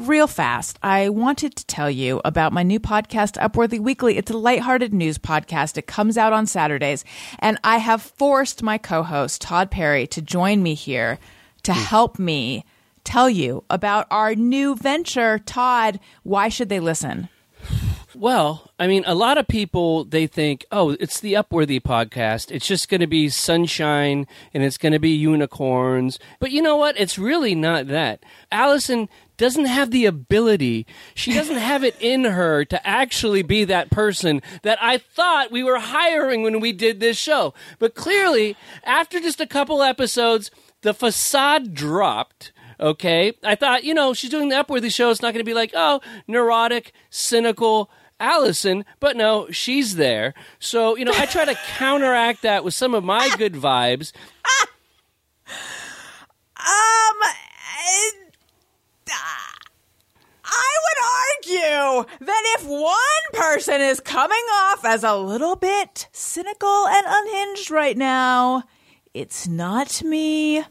real fast, I wanted to tell you about my new podcast, Upworthy Weekly. It's a lighthearted news podcast. It comes out on Saturdays, and I have forced my co-host Todd Perry to join me here to hmm. help me tell you about our new venture. Todd, why should they listen? Well, I mean, a lot of people they think, "Oh, it's the Upworthy podcast. It's just going to be sunshine and it's going to be unicorns." But you know what? It's really not that. Allison doesn't have the ability. She doesn't have it in her to actually be that person that I thought we were hiring when we did this show. But clearly, after just a couple episodes, the facade dropped. Okay. I thought, you know, she's doing the Upworthy show. It's not going to be like, oh, neurotic, cynical Allison, but no, she's there. So, you know, I try to counteract that with some of my good vibes. Um, I would argue that if one person is coming off as a little bit cynical and unhinged right now, it's not me.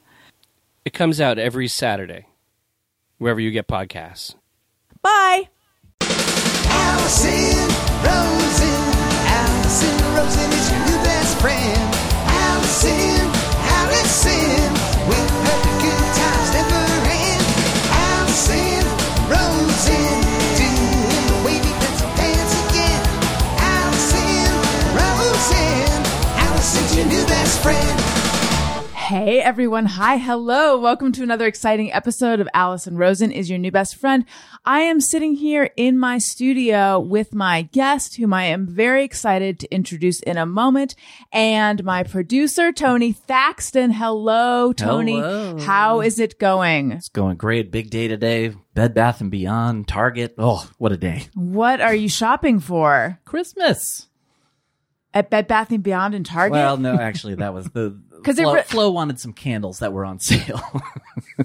It comes out every Saturday, wherever you get podcasts. Bye. Allison Rosen. Allison Rosen is your new best friend. Allison, Allison, good times never end. Allison Rosen, doing the wavy pencil again. Allison Rosen, Allison's your new best friend. Hey everyone. Hi. Hello. Welcome to another exciting episode of Allison Rosen is your new best friend. I am sitting here in my studio with my guest, whom I am very excited to introduce in a moment, and my producer, Tony Thaxton. Hello, Tony. Hello. How is it going? It's going great. Big day today. Bed Bath and Beyond, Target. Oh, what a day. What are you shopping for? Christmas. At Bed Bath and Beyond and Target? Well, no, actually, that was the 'Cause it Flo, re- Flo wanted some candles that were on sale.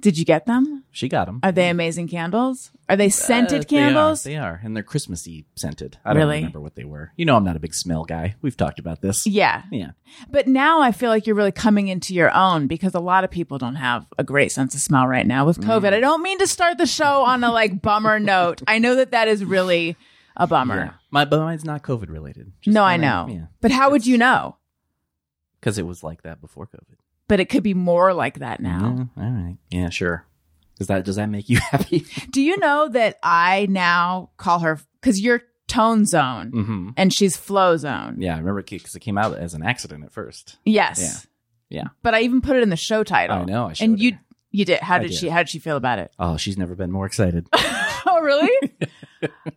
Did you get them? she got them. Are they amazing candles? Are they uh, scented candles? They are, they are, and they're Christmassy scented. I don't Really? remember what they were. You know, I'm not a big smell guy. We've talked about this. Yeah. Yeah. But now I feel like you're really coming into your own because a lot of people don't have a great sense of smell right now with COVID. Mm. I don't mean to start the show on a like bummer note. I know that that is really a bummer. Yeah. My, but mine's not COVID related. No, I know. Yeah. But how would you know? Because it was like that before COVID. But it could be more like that now. Yeah, all right. Yeah, sure. Does that does that make you happy? Do you know that I now call her because you're tone zone mm-hmm. and she's flow zone? Yeah, I remember because it came out as an accident at first. Yes. Yeah. Yeah. But I even put it in the show title. I know, I and you her. you did. How did, did. she? How did she feel about it? Oh, she's never been more excited. Oh, really?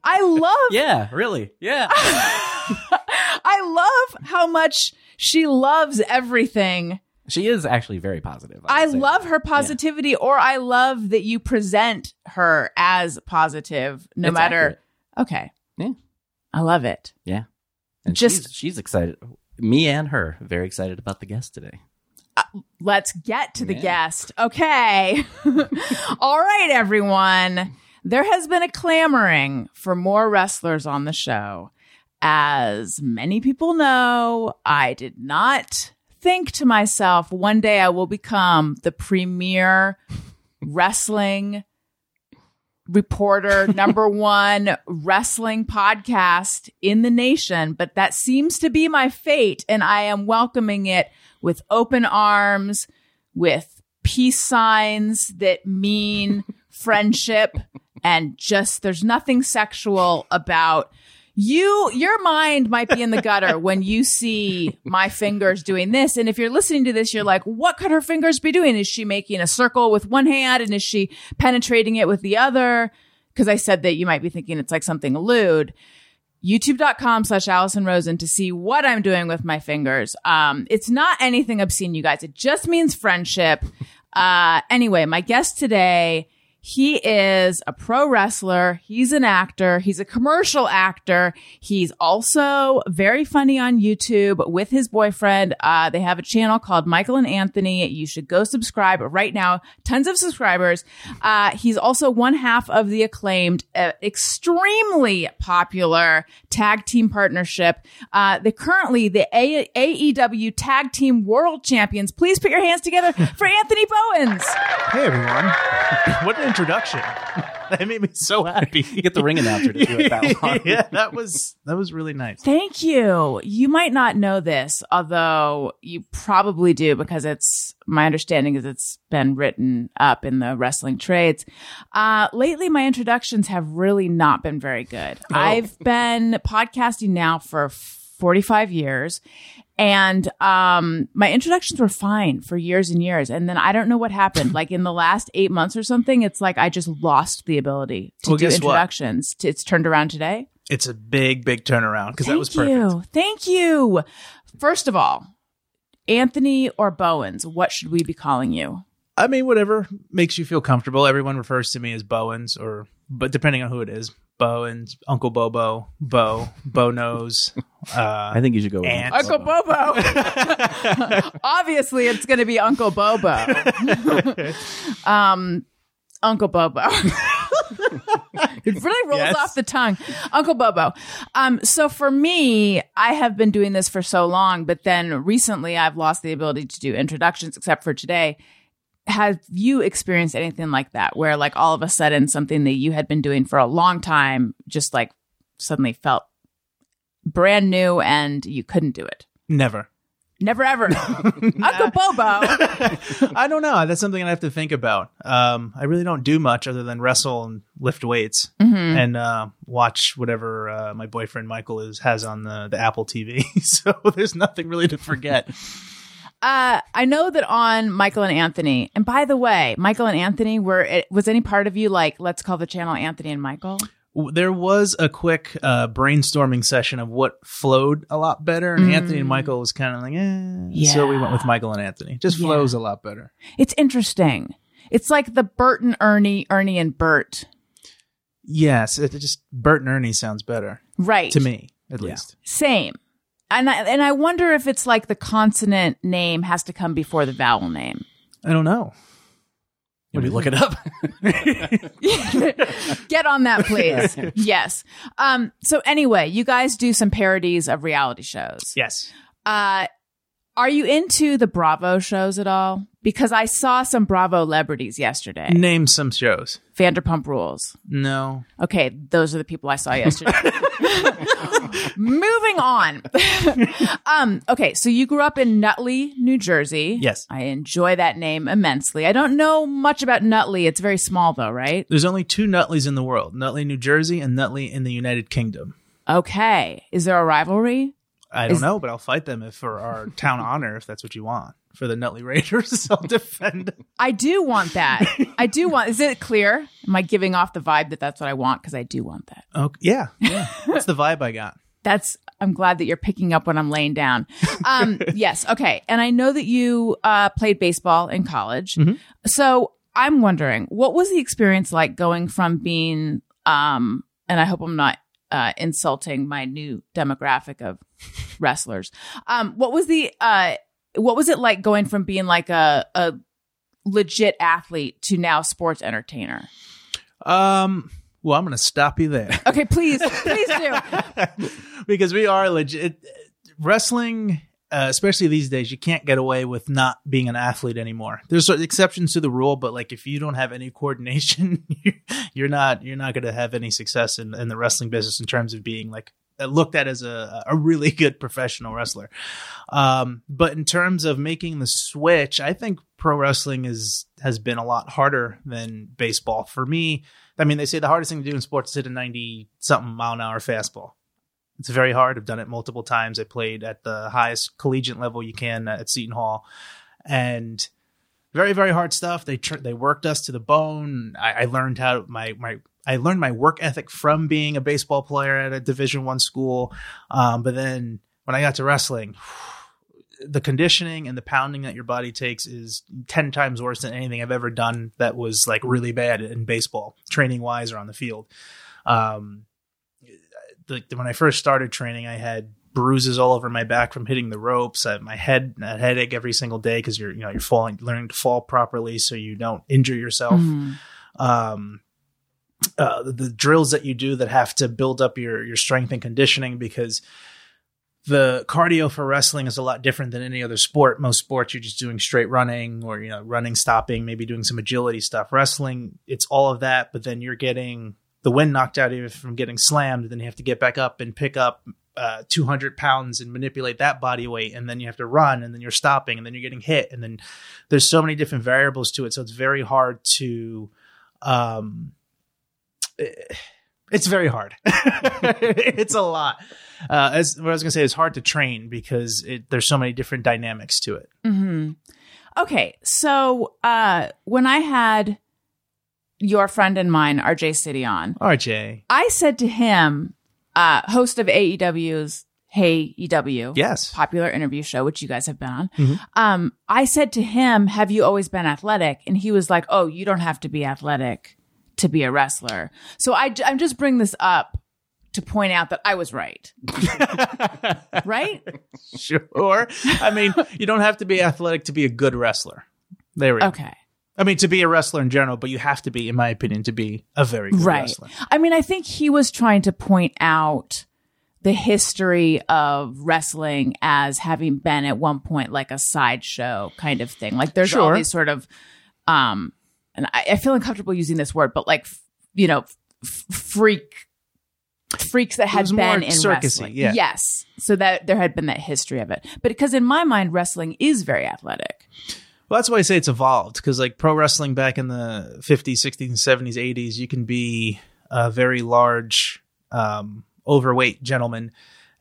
I love yeah, really. Yeah. I love how much she loves everything. she is actually very positive. I say. love her positivity, or I love that you present her as positive, no It's matter. accurate. Okay, Yeah. I love it. Yeah. And Just- she's, she's excited. Me and her very excited about the guest today. Uh, let's get to the Yeah. guest. Okay. All right, everyone. There has been a clamoring for more wrestlers on the show. As many people know, I did not think to myself, one day I will become the premier wrestling reporter, number one wrestling podcast in the nation. But that seems to be my fate, and I am welcoming it with open arms, with peace signs that mean friendship, and just there's nothing sexual about you your mind might be in the gutter when you see my fingers doing this. And if you're listening to this you're like what could her fingers be doing? Is she making a circle with one hand? And is she penetrating it with the other? Because i said that you might be thinking it's like something lewd. Youtube.com slash allison rosen to see what i'm doing with my fingers. Um it's not anything obscene you guys. It just means friendship. Uh anyway my guest today he is a pro wrestler. He's an actor. He's a commercial actor. He's also very funny on YouTube with his boyfriend. Uh, they have a channel called Michael and Anthony. You should go subscribe right now. Tons of subscribers. Uh, he's also one half of the acclaimed, uh, extremely popular tag team partnership. Uh, they currently the A- AEW Tag Team World Champions. Please put your hands together for Anthony Bowens. Hey everyone. what introduction. that made me so happy. You get the ring announcer to do it that long. yeah, that was that was really nice. Thank you. You might not know this, although you probably do because it's my understanding is it's been written up in the wrestling trades. Uh, lately, my introductions have really not been very good. I've been podcasting now for 45 years. And um, my introductions were fine for years and years. And then I don't know what happened. like in the last eight months or something, it's like I just lost the ability to Well, do guess what? introductions. It's turned around today. It's a big, big turnaround because that was perfect. you. Thank you. First of all, Anthony or Bowens, what should we be calling you? I mean, whatever makes you feel comfortable. Everyone refers to me as Bowens, or but depending on who it is, Bowens, Uncle Bobo, Bo, Bo knows. Uh, I think you should go with Ants. Uncle Bobo. Obviously, it's going to be Uncle Bobo. um, Uncle Bobo. it really rolls Yes. off the tongue. Uncle Bobo. Um, so for me, I have been doing this for so long, but then recently I've lost the ability to do introductions except for today. Have you experienced anything like that where like all of a sudden something that you had been doing for a long time just like suddenly felt brand new and you couldn't do it? never. Never ever. Uncle Bobo. I don't know. That's something I have to think about. Um, I really don't do much other than wrestle and lift weights and uh, watch whatever uh, my boyfriend Michael is has on the, the Apple TV. so there's nothing really to forget. Uh, I know that on Michael and Anthony, and by the way, Michael and Anthony were, it, was any part of you like, let's call the channel Anthony and Michael? There was a quick uh, brainstorming session of what flowed a lot better, and Anthony and Michael was kind of like, eh. So we went with Michael and Anthony. Just Yeah. flows a lot better. It's interesting. It's like the Bert and Ernie, Ernie and Bert. Yes, it it just Bert and Ernie sounds better Right. to me, at least. Same. And I, and I wonder if it's like the consonant name has to come before the vowel name. I don't know. Let me look it up. Get on that, please. yes. Um, so anyway, you guys do some parodies of reality shows. Yes. Uh, are you into the Bravo shows at all? Because I saw some Bravo celebrities yesterday. Name some shows. Vanderpump Rules. No. Okay, those are the people I saw yesterday. Moving on. um, okay, so you grew up in Nutley, New Jersey. Yes. I enjoy that name immensely. I don't know much about Nutley. It's very small though, right? There's only two Nutleys in the world Nutley, New Jersey, and Nutley in the United Kingdom. Okay. Is there a rivalry? I don't Is- know, but I'll fight them if for our town honor, if that's what you want. For the Nutley Raiders, I'll defend. I do want that. I do want. Is it clear? Am I giving off the vibe that that's what I want? Because I do want that. Okay. Yeah, yeah. That's the vibe I got. That's. I'm glad that you're picking up when I'm laying down. Um, yes. Okay. And I know that you uh, played baseball in college. So I'm wondering, what was the experience like going from being, um, and I hope I'm not uh, insulting my new demographic of wrestlers. Um, what was the, uh, what was it like going from being like a, a legit athlete to now sports entertainer? Um. Well, I'm going to stop you there Okay, please, please do. because we are legit wrestling. Uh, especially these days, you can't get away with not being an athlete anymore. There's exceptions to the rule, but like if you don't have any coordination, you're not you're not going to have any success in, in the wrestling business in terms of being like looked at as a, a really good professional wrestler. Um, but in terms of making the switch, I think pro wrestling is has been a lot harder than baseball for me. I mean, they say the hardest thing to do in sports is hit a ninety something mile an hour fastball. It's very hard. I've done it multiple times. I played at the highest collegiate level you can at Seton Hall, and very very hard stuff. They tr- they worked us to the bone. I, I learned how my my I learned my work ethic from being a baseball player at a Division One school. Um, but then when I got to wrestling, the conditioning and the pounding that your body takes is 10 times worse than anything I've ever done that was like really bad in baseball, training wise or on the field. Um, the, when I first started training, I had bruises all over my back from hitting the ropes. I, my head, a headache every single day because you're, you know, you're falling, learning to fall properly so you don't injure yourself. Um, uh, the, the drills that you do that have to build up your your strength and conditioning because the cardio for wrestling is a lot different than any other sport. Most sports you're just doing straight running or you know running, stopping, maybe doing some agility stuff. Wrestling, it's all of that, but then you're getting the wind knocked out of you from getting slammed. Then you have to get back up and pick up uh, 200 pounds and manipulate that body weight, and then you have to run, and then you're stopping, and then you're getting hit, and then there's so many different variables to it. So it's very hard to. Um, it's very hard. it's a lot. Uh, as what I was gonna say, it's hard to train because it, there's so many different dynamics to it. hmm Okay, so uh, when I had your friend and mine, RJ City, on, RJ, I said to him, uh, host of AEW's Hey EW, yes, popular interview show, which you guys have been on. Mhm. Um, I said to him, "Have you always been athletic?" And he was like, "Oh, you don't have to be athletic to be a wrestler." So I, I'm just bring this up to point out that I was right. right? sure. I mean, you don't have to be athletic to be a good wrestler. There we go. Okay. I mean, to be a wrestler in general, but you have to be, in my opinion, to be a very good Right. wrestler. I mean, I think he was trying to point out the history of wrestling as having been at one point like a sideshow kind of thing. Like there's all these sort of, um, and I, I feel uncomfortable using this word, but like, f- you know, f- freak freaks that had been in circusy, wrestling. yeah. Yes. So that there had been that history of it. But because in my mind, wrestling is very athletic. Well, that's why I say it's evolved because, like, pro wrestling back in the 50s, 60s, 70s, 80s, you can be a very large, um, overweight gentleman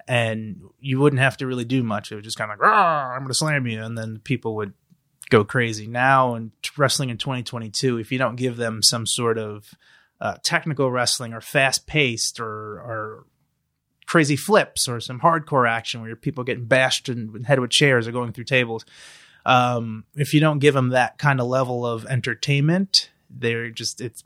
and you wouldn't have to really do much. It was just kind of like, "Rawr, I'm going to slam you. And then people would go crazy. Now, in wrestling in 2022, if you don't give them some sort of uh, technical wrestling or fast paced or, or crazy flips or some hardcore action where people getting bashed in head with chairs or going through tables, um, if you don't give them that kind of level of entertainment, they're just it's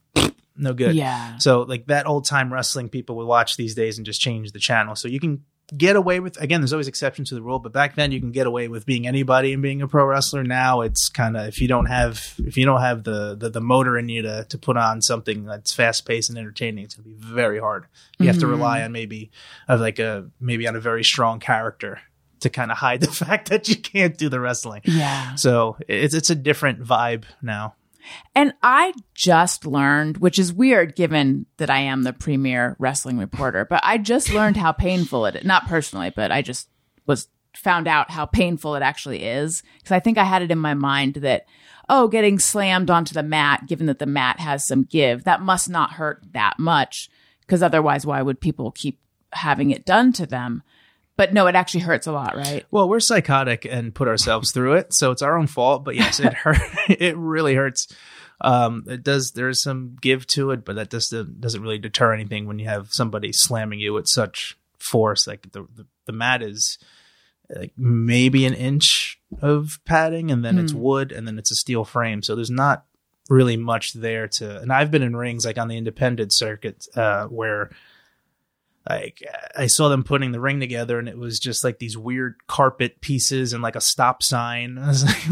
no good. Yeah. So like that old time wrestling people would watch these days and just change the channel. So you can get away with again there's always exceptions to the rule but back then you can get away with being anybody and being a pro wrestler now it's kind of if you don't have if you don't have the, the the motor in you to to put on something that's fast paced and entertaining it's going to be very hard you have to rely on maybe of like a maybe on a very strong character to kind of hide the fact that you can't do the wrestling Yeah. so it's it's a different vibe now And I just learned, which is weird given that I am the premier wrestling reporter, but I just learned how painful it not personally, but I just was found out how painful it actually is because I think I had it in my mind that oh, getting slammed onto the mat, given that the mat has some give, that must not hurt that much because otherwise why would people keep having it done to them? But no, it actually hurts a lot, right? Well, we're psychotic and put ourselves through it, so it's our own fault. But yes, it hurt. it really hurts. Um, it does. There's some give to it, but that just doesn't doesn't really deter anything when you have somebody slamming you with such force. Like the the, the mat is like maybe an inch of padding, and then it's wood, and then it's a steel frame. So there's not really much there to. And I've been in rings like on the independent circuit uh, where like I saw them putting the ring together and it was just like these weird carpet pieces and like a stop sign. I was like,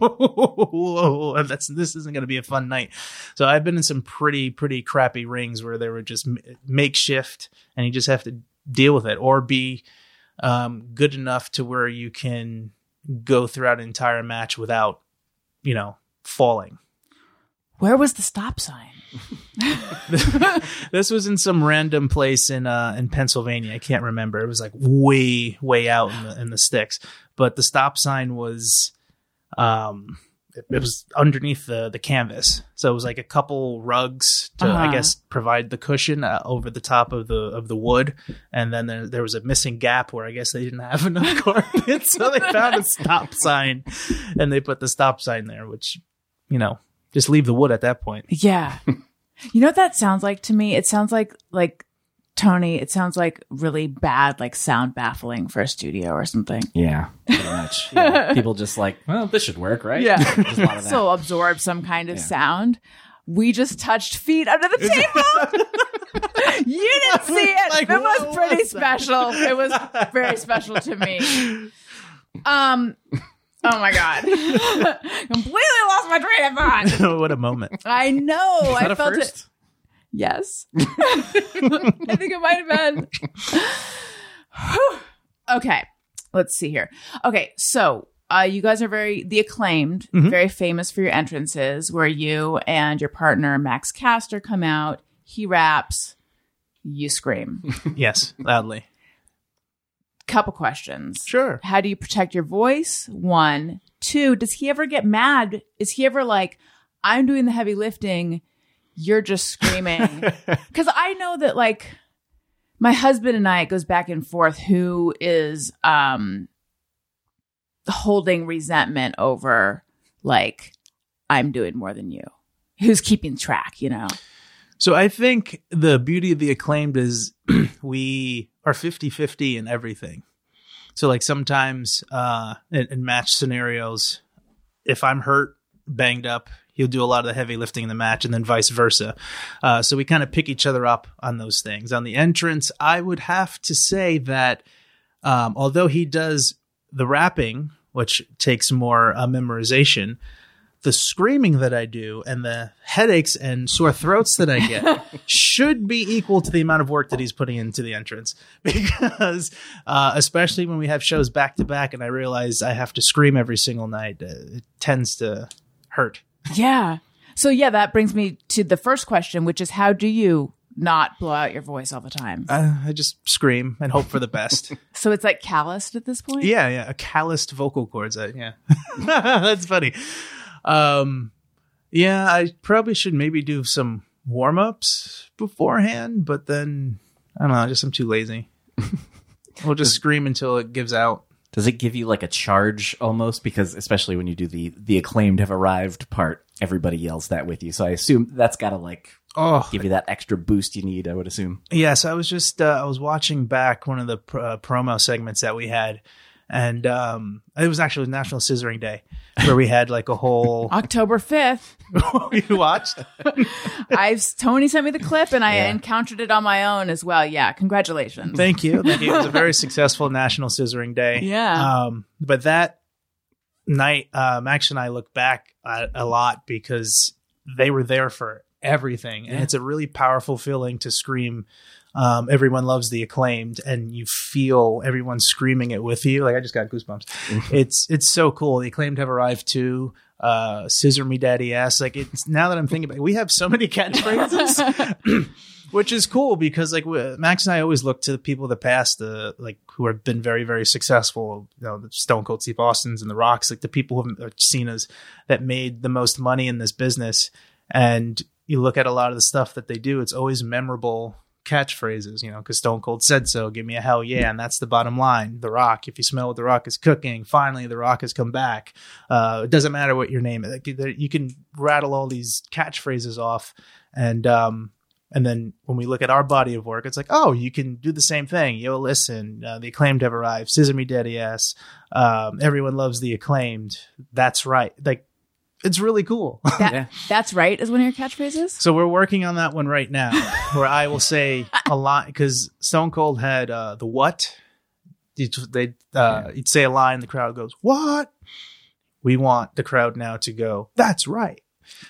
whoa, that's this isn't going to be a fun night. So I've been in some pretty pretty crappy rings where they were just makeshift and you just have to deal with it or be um, good enough to where you can go throughout an entire match without you know falling. Where was the stop sign? this was in some random place in uh in Pennsylvania. I can't remember. It was like way way out in the in the sticks. But the stop sign was um it, it was underneath the the canvas. So it was like a couple rugs to I Uh-huh. guess provide the cushion uh, over the top of the of the wood and then there, there was a missing gap where I guess they didn't have enough carpet so they found a stop sign and they put the stop sign there which you know just leave the wood at that point. Yeah. you know what that sounds like to me? It sounds like like Tony, it sounds like really bad like sound baffling for a studio or something. Yeah, pretty much. Yeah. People just like, well, this should work, right? Yeah. There's a lot of that. So absorb some kind of sound. We just touched feet under the table. you didn't see it. Like, it was pretty was special. It was very special to me. Um Oh my god. Completely lost my train of thought. what a moment. I know. Is that I a felt it. first? Yes. I think it might have been. Okay, let's see here. Okay, so uh, you guys are very the acclaimed, Mhm. very famous for your entrances, where you and your partner Max Caster come out. He raps, you scream. yes, loudly. Couple questions. Sure. How do you protect your voice? One, two. Does he ever get mad? Is he ever like, I'm doing the heavy lifting, you're just screaming? Because I know that like my husband and I it goes back and forth who is um holding resentment over like I'm doing more than you. Who's keeping track, you know? So I think the beauty of the acclaimed is we are 50-50 in everything. So like sometimes uh in, in match scenarios, if I'm hurt, banged up, he'll do a lot of the heavy lifting in the match and then vice versa. Uh, so we kind of pick each other up on those things. On the entrance, I would have to say that um, although he does the rapping, which takes more uh, memorization, the screaming that I do and the headaches and sore throats that I get should be equal to the amount of work that he's putting into the entrance. Because, uh, especially when we have shows back to back and I realize I have to scream every single night, uh, it tends to hurt. Yeah. So yeah, that brings me to the first question, which is how do you not blow out your voice all the time? Uh, I just scream and hope for the best. So it's like calloused at this point? yeah, yeah, a calloused vocal cords. Uh, yeah, that's funny. Um, yeah, I probably should maybe do some warm ups beforehand, but then I don't know. Just I'm too lazy. we'll just scream until it gives out. Does it give you like a charge almost? Because especially when you do the the acclaimed have arrived part, everybody yells that with you. So I assume that's got to like Oh, give you that extra boost you need. I would assume. Yes, I was just uh, I was watching back one of the pr- uh, promo segments that we had, and um, it was actually National Scissoring Day, where we had like a whole. October 5th. you watched? I've Tony sent me the clip and I Yeah. encountered it on my own as well. Yeah, congratulations. Thank you. Thank you. It was a very successful National Scissoring Day. Yeah. Um, but that night, uh, Max and I look back at a lot because they were there for everything, and it's a really powerful feeling to scream. Um, everyone loves the acclaimed, and you feel everyone screaming it with you. Like I just got goosebumps. it's it's so cool. The acclaimed have arrived too. Uh, scissor me daddy ass. Like it's now that I'm thinking about it, we have so many catchphrases. which is cool because like Max and I always look to the people of the past, uh, like who have been very very successful. You know, the Stone Cold Steve Austin's and the Rocks, like the people who have seen us that made the most money in this business. And you look at a lot of the stuff that they do; it's always memorable catchphrases. You know, because Stone Cold said so. Give me a hell yeah, and that's the bottom line. The Rock. If you smell what the Rock is cooking, finally the Rock has come back. Uh, it doesn't matter what your name is. Like, you can rattle all these catchphrases off, and um, and then when we look at our body of work, it's like, oh, you can do the same thing. Yo, listen, uh, the acclaimed have arrived. Scissor me daddy ass. Um, everyone loves the acclaimed. That's right. Like, it's really cool. That, Yeah. That's right, is one of your catchphrases? so we're working on that one right now, where I will say a line because Stone Cold had uh, the what. You'd- They uh, you'd say a line, the crowd goes what. We want the crowd now to go. That's right.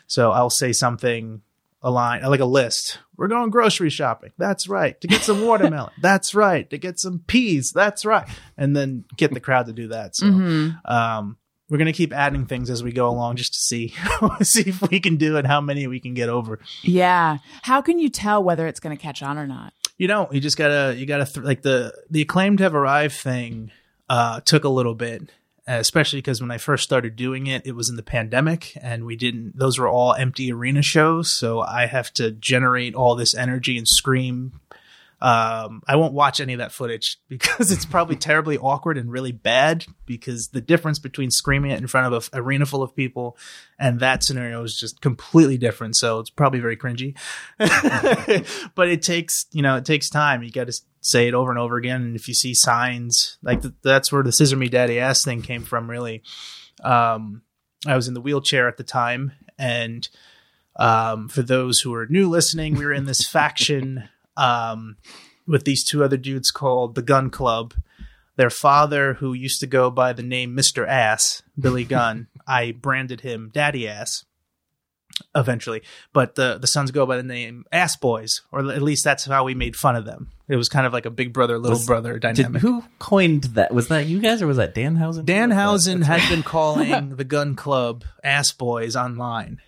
So I'll say something, a line like a list. We're going grocery shopping. That's right. To get some watermelon. That's right. To get some peas. That's right. And then get the crowd to do that. So Mm-hmm. um, we're gonna keep adding things as we go along, just to see see if we can do it, how many we can get over. Yeah. How can you tell whether it's going to catch on or not? You know, you just gotta you gotta th- like the the acclaimed have arrived thing uh, took a little bit, especially because when I first started doing it, it was in the pandemic, and we didn't. Those were all empty arena shows, so I have to generate all this energy and scream. Um, I won't watch any of that footage because it's probably terribly awkward and really bad. Because the difference between screaming it in front of an arena full of people and that scenario is just completely different. So it's probably very cringy. but it takes, you know, it takes time. You got to say it over and over again. And if you see signs, like th- that's where the scissor me daddy ass thing came from, really. Um, I was in the wheelchair at the time. And um, for those who are new listening, we were in this faction um, with these two other dudes called the Gun Club. Their father, who used to go by the name Mr. Ass, Billy Gunn, I branded him Daddy Ass. eventually. But the the sons go by the name Ass Boys, or at least that's how we made fun of them. It was kind of like a big brother little Was- brother Did, dynamic. who coined that? Was that you guys or was that Danhausen? Danhausen had been calling the gun club ass boys online.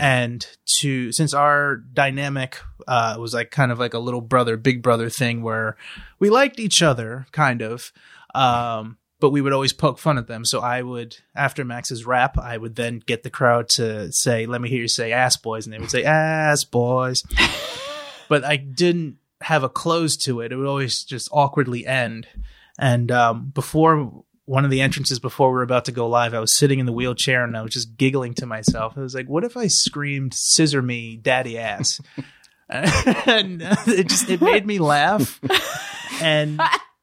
And to since our dynamic uh, was like kind of like a little brother, big brother thing where we liked each other, kind of, um, but we would always poke fun at them. So I would, after Max's rap, I would then get the crowd to say, "Let me hear you say ass boys," and they would say ass boys. but I didn't have a close to it. It would always just awkwardly end. And um, before one of the entrances, before we were about to go live, I was sitting in the wheelchair and I was just giggling to myself. I was like, "What if I screamed "Scissor me, daddy ass"? and it just it made me laugh. And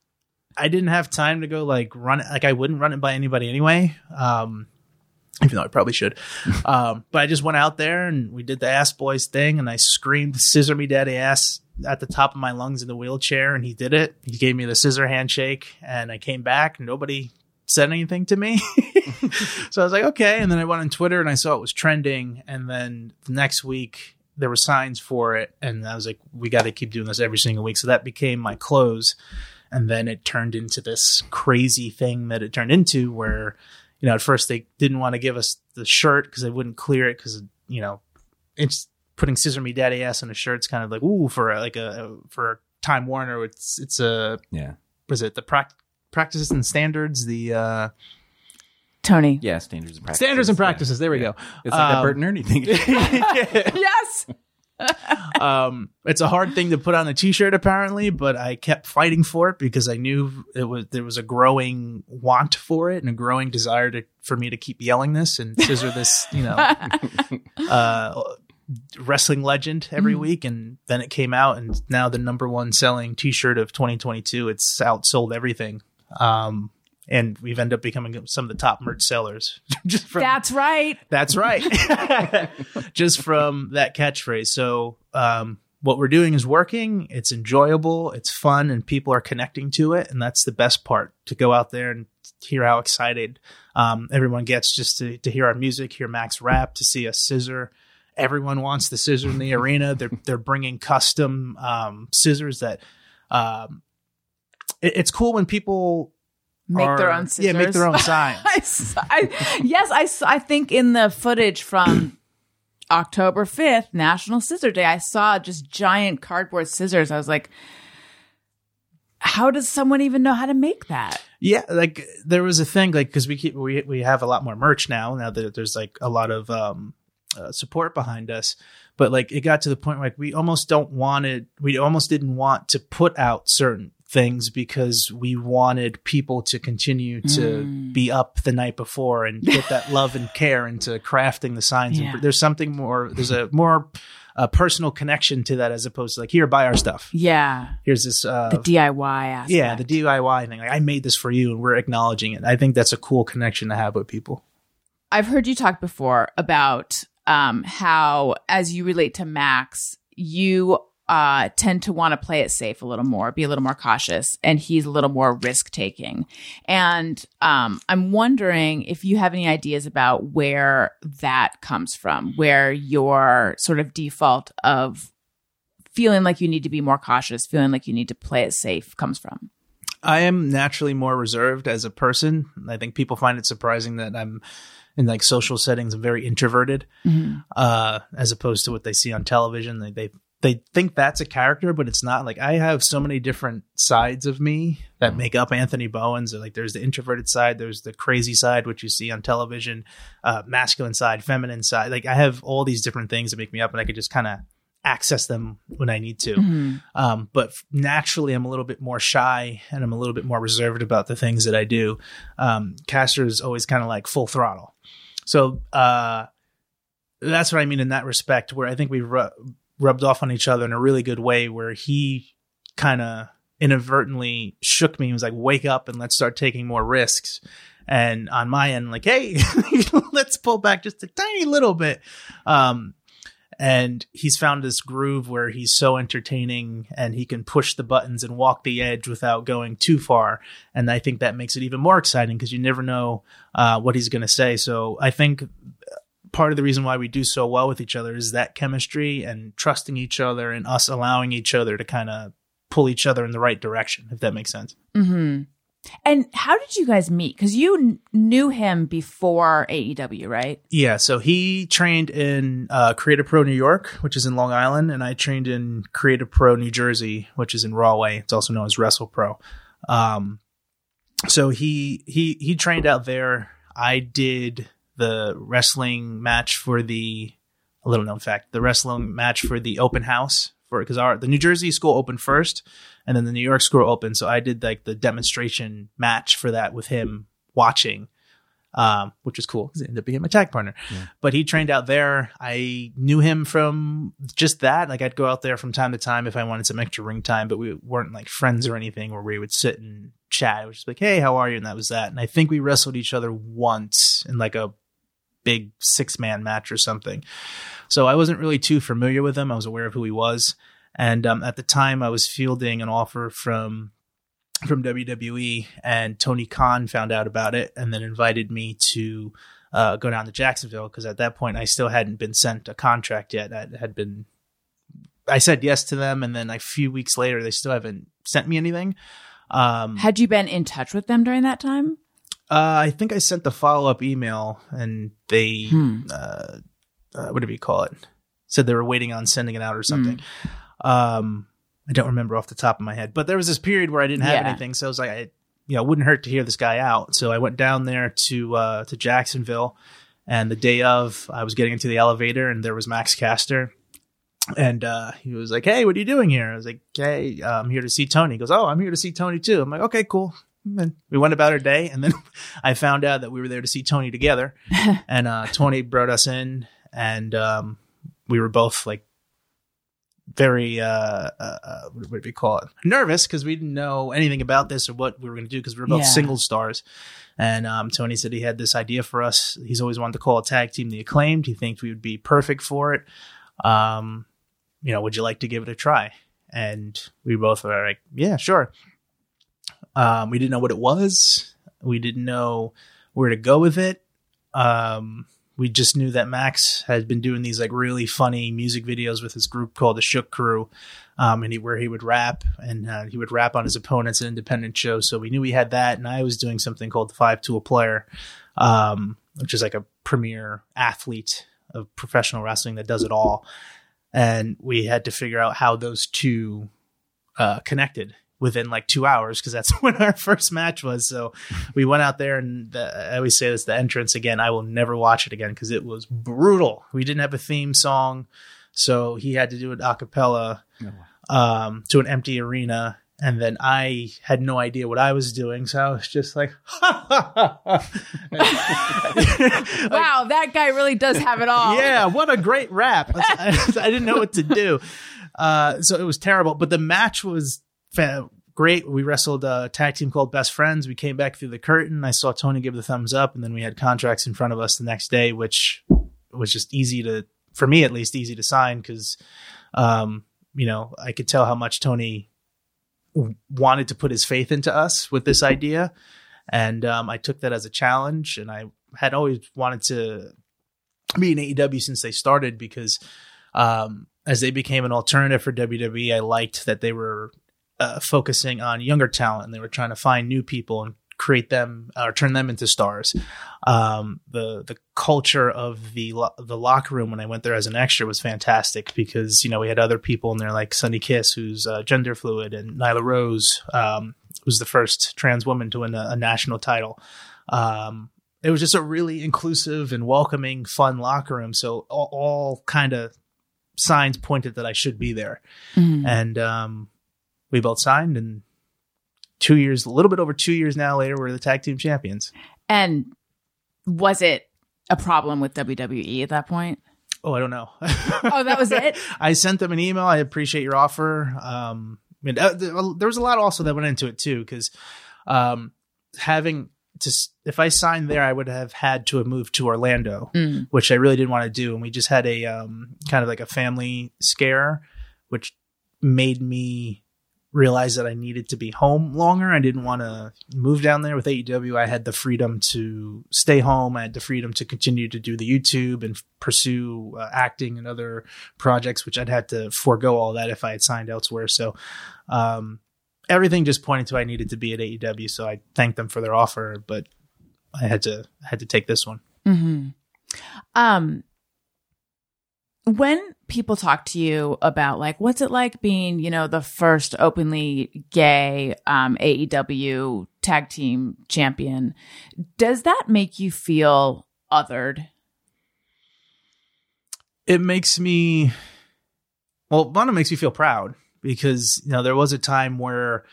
I didn't have time to go like run it. Like I wouldn't run it by anybody anyway. Um, even though I probably should. Um, but I just went out there and we did the ass boys thing and I screamed scissor me daddy ass at the top of my lungs in the wheelchair and he did it. He gave me the scissor handshake and I came back nobody said anything to me. so I was like, okay. And then I went on Twitter and I saw it was trending. And then the next week there were signs for it. And I was like, we got to keep doing this every single week. So that became my close. And then it turned into this crazy thing that it turned into where, you know, at first they didn't want to give us the shirt because they wouldn't clear it because, you know, it's putting scissor me daddy ass on a shirt's kind of like, ooh, for a, like a, for Time Warner, it's, it's a, Yeah. was it the prac- practices and standards, the, uh, Tony. Yeah, standards and practices. standards and Yeah. There we go. It's like that Um, Bert and Ernie thing. yes. Um, it's a hard thing to put on a t-shirt apparently, but I kept fighting for it because I knew it was there was a growing want for it and a growing desire to for me to keep yelling this and scissor this, you know, uh, wrestling legend every week. And then it came out, and now the number one selling t-shirt of 2022. It's outsold everything. Um, and we've ended up becoming some of the top merch sellers just from That's right. that's right. Just from that catchphrase. So, um, what we're doing is working. It's enjoyable. It's fun, and people are connecting to it. And that's the best part to go out there and hear how excited um, everyone gets just to, to hear our music, hear Max rap, to see us scissor. Everyone wants the scissor in the arena. They're they're bringing custom um, scissors that. Um, it- it's cool when people Make their own scissors. Yeah, make their own signs. I I- yes, I think in the footage from October 5th, National Scissor Day, I saw just giant cardboard scissors. I was like, how does someone even know how to make that? Yeah, like there was a thing like because we keep we we have a lot more merch now. Now that there's like a lot of um uh, support behind us, but like it got to the point like we almost don't wanted. We almost didn't want to put out certain things because we wanted people to continue to be up the night before and get that love and care into crafting the signs. Yeah. And there's something more. There's a more uh, personal connection to that as opposed to like here buy our stuff. Yeah, Here's this uh, the DIY aspect. yeah, the DIY thing. Like I made this for you, and we're acknowledging it. I think that's a cool connection to have with people. I've heard you talk before about um, how, as you relate to Max, you uh, tend to want to play it safe a little more, be a little more cautious, and he's a little more risk taking. And um, I'm wondering if you have any ideas about where that comes from, where your sort of default of feeling like you need to be more cautious, feeling like you need to play it safe comes from. I am naturally more reserved as a person. I think people find it surprising that I'm in like social settings. I'm very introverted, uh, as opposed to what they see on television. They, they they think that's a character, but it's not. Like I have so many different sides of me that make up Anthony Bowens. Like there's the introverted side, there's the crazy side, which you see on television, uh, masculine side, feminine side. Like I have all these different things that make me up, and I could just kind of access them when I need to. Um, but naturally, I'm a little bit more shy and I'm a little bit more reserved about the things that I do. Um, Caster is always kind of like full throttle. So uh, that's what I mean in that respect, where I think we ru- rubbed off on each other in a really good way, where he kind of inadvertently shook me and was like, wake up and let's start taking more risks. And on my end, like, hey, let's pull back just a tiny little bit. Um, and he's found this groove where he's so entertaining and he can push the buttons and walk the edge without going too far and i think that makes it even more exciting because you never know uh, what he's going to say so i think part of the reason why we do so well with each other is that chemistry and trusting each other and us allowing each other to kind of pull each other in the right direction, if that makes sense. Mm-hmm. And how did you guys meet? Because you kn- knew him before AEW, right? Yeah, so he trained in uh, Create A Pro New York, which is in Long Island, and I trained in Create A Pro New Jersey, which is in Rahway. It's also known as Wrestle Pro. Um, so he he he trained out there. I did the wrestling match for the a little known fact, the wrestling match for the open house for because our the New Jersey school opened first, and then the New York school opened. So I did like the demonstration match for that with him watching um, which was cool because he ended up being my tag partner. But he trained out there. I knew him from just that. Like I'd go out there from time to time if I wanted some extra ring time, but we weren't like friends or anything where we would sit and chat. It was just like, hey, how are you? And that was that. And I think we wrestled each other once in like a big six man match or something. So I wasn't really too familiar with him. I was aware of who he was. And um, at the time, I was fielding an offer from from WWE, and Tony Khan found out about it and then invited me to uh, go down to Jacksonville because at that point I still hadn't been sent a contract yet. I had been, I said yes to them, and then a few weeks later they still haven't sent me anything. Um, Had you been in touch with them during that time? Uh, I think I sent the follow up email, and they, Hmm. uh, uh, what do you call it? Said they were waiting on sending it out or something. Um, I don't remember off the top of my head, but there was this period where I didn't have Yeah. anything, so I was like, I, you know, it wouldn't hurt to hear this guy out. So I went down there to uh, to Jacksonville, and the day of, I was getting into the elevator, and there was Max Caster. And uh, he was like, "Hey, what are you doing here?" I was like, "Hey, I'm here to see Tony." He goes, "Oh, I'm here to see Tony too." I'm like, "Okay, cool." And we went about our day, and then I found out that we were there to see Tony together, and uh, Tony brought us in, and um, we were both like very uh, uh, uh what do we call it? Nervous because we didn't know anything about this or what we were going to do because we were both Yeah. single stars. And um, tony said he had this idea for us. He's always wanted to call a tag team the acclaimed. He thinks we would be perfect for it. Um, you know would you like to give it a try? And we both were like yeah sure um, we didn't know what it was we didn't know where to go with it um, we just knew that Max had been doing these like really funny music videos with his group called the Shook Crew, um, and he, where he would rap and uh, he would rap on his opponents at independent shows. So we knew we had that, and I was doing something called the Five Tool Player, um, which is like a premier athlete of professional wrestling that does it all. And we had to figure out how those two uh, connected within like two hours because that's when our first match was. So we went out there and the, I always say this: the entrance again. I will never watch it again because it was brutal. We didn't have a theme song, so he had to do it a cappella um, to an empty arena. And then I had no idea what I was doing, so I was just like, wow, that guy really does have it all. yeah, what a great rap. I, I didn't know what to do. Uh, so it was terrible, but the match was fa- great. We wrestled a tag team called Best Friends. We came back through the curtain. I saw Tony give the thumbs up, and then we had contracts in front of us the next day, which was just easy to, for me at least, easy to sign because, um, you know, I could tell how much Tony wanted to put his faith into us with this idea. And um, I took that as a challenge, and I had always wanted to be in AEW since they started because um, as they became an alternative for WWE, I liked that they were uh, focusing on younger talent and they were trying to find new people and create them or turn them into stars. Um, the the culture of the lo- the locker room when I went there as an extra was fantastic because you know we had other people in there like Sonny Kiss who's uh, gender fluid and Nyla Rose um, was the first trans woman to win a, a national title. Um, it was just a really inclusive and welcoming, fun locker room. So all, all kind of signs pointed that I should be there. Mhm. And um, we both signed, and two years, a little bit over two years now later, we're the tag team champions. And was it a problem with WWE at that point? Oh, I don't know. Oh, that was it? I sent them an email. I appreciate your offer. Um, I mean, uh, there was a lot also that went into it too, because um, having to, if I signed there, I would have had to have moved to Orlando, Mm. which I really didn't want to do. And we just had a um, kind of like a family scare, which made me realized that I needed to be home longer. I didn't want to move down there with AEW. I had the freedom to stay home. I had the freedom to continue to do the YouTube and pursue uh, acting and other projects, which I'd had to forego all that if I had signed elsewhere. So, um, everything just pointed to I needed to be at AEW. So I thanked them for their offer, but I had to had to take this one. Mm-hmm. Um, when people talk to you about like what's it like being, you know, the first openly gay um, AEW tag team champion, does that make you feel othered? it makes me well one it makes me feel proud because you know there was a time where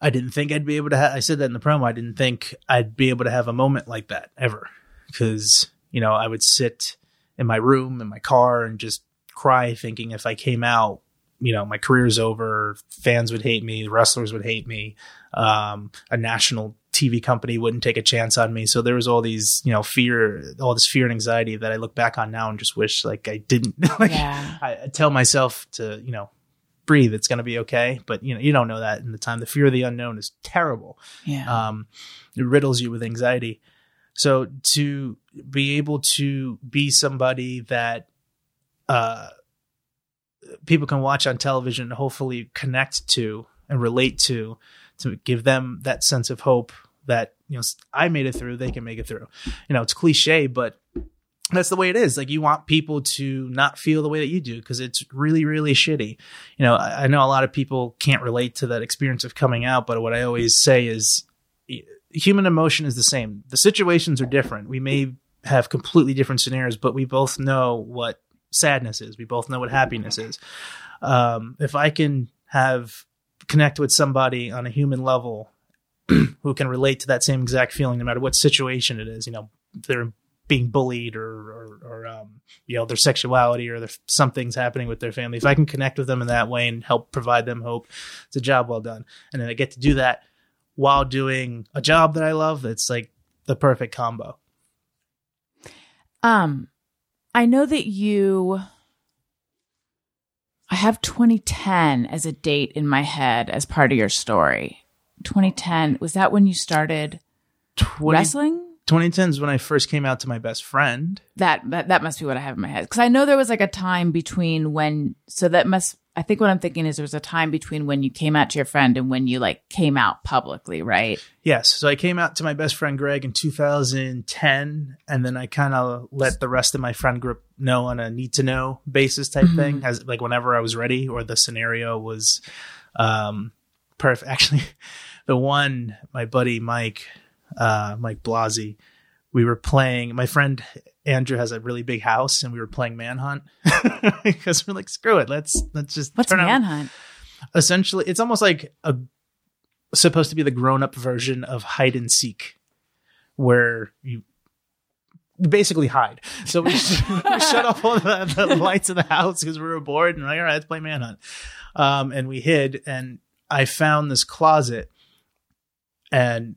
i didn't think i'd be able to i said that in the promo i didn't think i'd be able to have a moment like that ever because you know i would sit in my room in my car and just cry thinking if i came out you know my career's over fans would hate me wrestlers would hate me um, a national tv company wouldn't take a chance on me so there was all these you know fear all this fear and anxiety that i look back on now and just wish like i didn't like Yeah. I, I tell myself to you know breathe it's going to be okay but you know you don't know that in the time the fear of the unknown is terrible Yeah. um, it riddles you with anxiety. So to be able to be somebody that uh, people can watch on television and hopefully connect to and relate to, to give them that sense of hope that you know I made it through, they can make it through. You know, it's cliche, but that's the way it is. Like you want people to not feel the way that you do because it's really, really shitty. You know, I, I know a lot of people can't relate to that experience of coming out, but what I always say is human emotion is the same. The situations are different. We may have completely different scenarios, but we both know what sadness is. We both know what happiness is. Um, if I can have connect with somebody on a human level who can relate to that same exact feeling, no matter what situation it is, you know, they're being bullied or, or, or um, you know, their sexuality or there's something's happening with their family. If I can connect with them in that way and help provide them hope, it's a job well done. And then I get to do that while doing a job that I love. It's like the perfect combo. Um, I know that you. I have 2010 as a date in my head as part of your story. 2010 was that when you started 20, wrestling? 2010 is when I first came out to my best friend. That, that that must be what I have in my head because I know there was like a time between when. So that must. I think what I'm thinking is there was a time between when you came out to your friend and when you like came out publicly, right? Yes. So I came out to my best friend Greg in 2010, and then I kind of let the rest of my friend group know on a need to know basis type thing, as like whenever I was ready or the scenario was um, perfect. Actually, the one my buddy Mike, uh, Mike Blasi, we were playing. My friend Andrew has a really big house, and we were playing Manhunt because we're like, screw it, let's let's just What's manhunt? essentially it's almost like a supposed to be the grown-up version of hide and seek where you basically hide so we, we shut off all the, the lights of the house because we were bored and like all right let's play manhunt um, and we hid and i found this closet and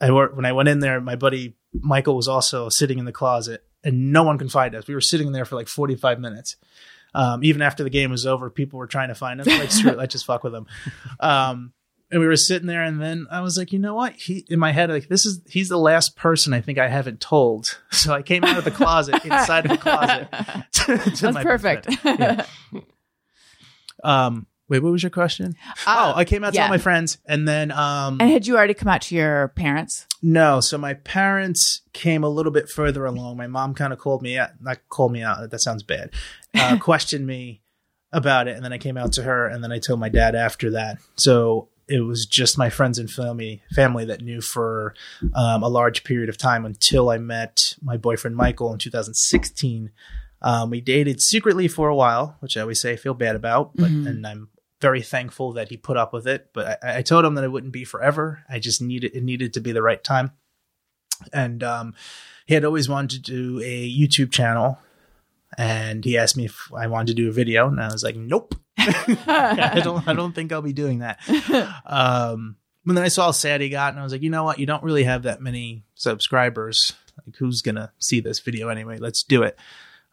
I wor- when I went in there, my buddy Michael was also sitting in the closet, and no one can find us. We were sitting there for like 45 minutes. Um, even after the game was over, people were trying to find us. Like, screw it, let's just fuck with them. Um, and we were sitting there, and then I was like, you know what? He in my head, like this is he's the last person I think I haven't told. So I came out of the closet, inside of the closet. to- to That's my perfect. Yeah. Um, wait, what was your question? Uh, oh, I came out to all my friends, and then um, And had you already come out to your parents? no, so my parents came a little bit further along. My mom kind of called me out, not called me out. That sounds bad. Uh, questioned me about it, and then I came out to her, and then I told my dad after that. So it was just my friends and family family that knew for um, a large period of time until I met my boyfriend Michael in 2016. Um, we dated secretly for a while, which I always say I feel bad about, but and I'm very thankful that he put up with it. But I, I told him that it wouldn't be forever. I just needed it needed to be the right time. And um, he had always wanted to do a YouTube channel, and he asked me if I wanted to do a video, and I was like, nope. I don't. I don't think I'll be doing that. Um, but then I saw how sad he got, and I was like, you know what? You don't really have that many subscribers. Like, who's gonna see this video anyway? Let's do it.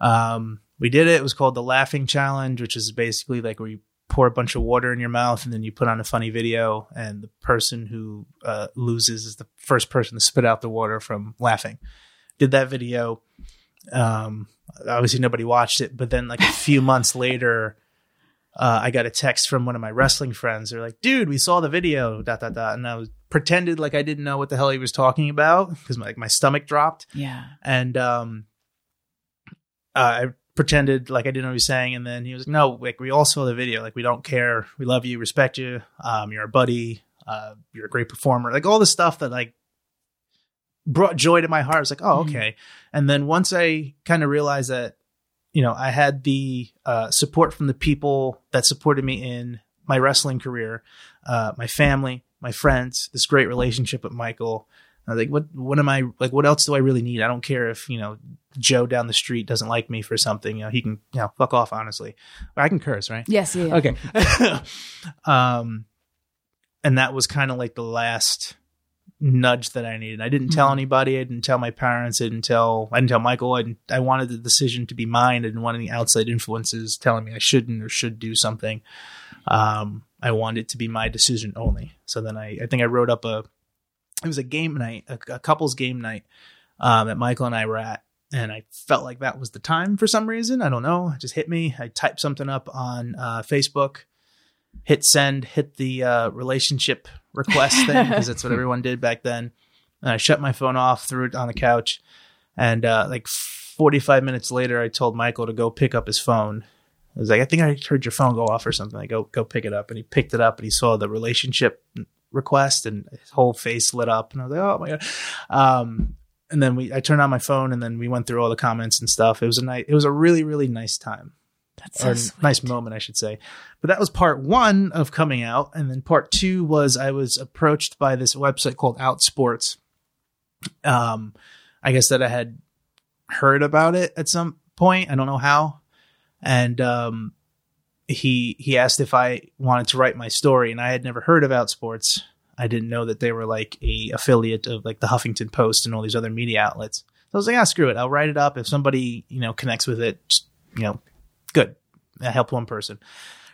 Um, we did it. It was called the Laughing Challenge, which is basically like we pour a bunch of water in your mouth and then you put on a funny video, and the person who uh, loses is the first person to spit out the water from laughing. Did that video. Um, obviously, nobody watched it, but then like a few months later, uh, I got a text from one of my wrestling friends. They're like, "Dude, we saw the video." Dot dot dot, and I was pretended like I didn't know what the hell he was talking about because like my stomach dropped Yeah. and um, uh, I pretended like I didn't know what he was saying, and then he was like, "No, like we all saw the video. Like we don't care. We love you, respect you. Um, you're a buddy. Uh, you're a great performer. Like all the stuff that like brought joy to my heart. I was like, oh, Mhm. okay. And then once I kind of realized that, you know, I had the uh, support from the people that supported me in my wrestling career, uh, my family, my friends, this great relationship with Michael. I was like, what, what am I like? What else do I really need? I don't care if, you know, Joe down the street doesn't like me for something. You know, he can, you know, fuck off, honestly. I can curse, right? Yes. Yeah. Okay. um, and that was kind of like the last nudge that I needed. I didn't tell Mhm. anybody. I didn't tell my parents. I didn't tell. I didn't tell Michael. I didn't, I wanted the decision to be mine. I didn't want any outside influences telling me I shouldn't or should do something. Um, I wanted it to be my decision only. So then I, I think I wrote up a. It was a game night, a, a couple's game night um, that Michael and I were at, and I felt like that was the time for some reason. I don't know. It just hit me. I typed something up on uh, Facebook, hit send, hit the uh, relationship request thing because that's what everyone did back then. And I shut my phone off, threw it on the couch, and uh, like 45 minutes later, I told Michael to go pick up his phone. I was like, I think I heard your phone go off or something. I go go pick it up, and he picked it up, and he saw the relationship request, and his whole face lit up, and I was like, oh my god. Um, and then we, I turned on my phone, and then we went through all the comments and stuff. It was a nice, it was a really really nice time That's so sweet. nice moment, I should say. But that was part one of coming out, and then part two was I was approached by this website called Outsports. Um, I guess that I had heard about it at some point. I don't know how, and um, he he asked if I wanted to write my story, and I had never heard of Outsports. I didn't know that they were like a affiliate of like the Huffington Post and all these other media outlets. So I was like, ah, screw it. I'll write it up. If somebody you know connects with it, just, you know, good. I helped one person.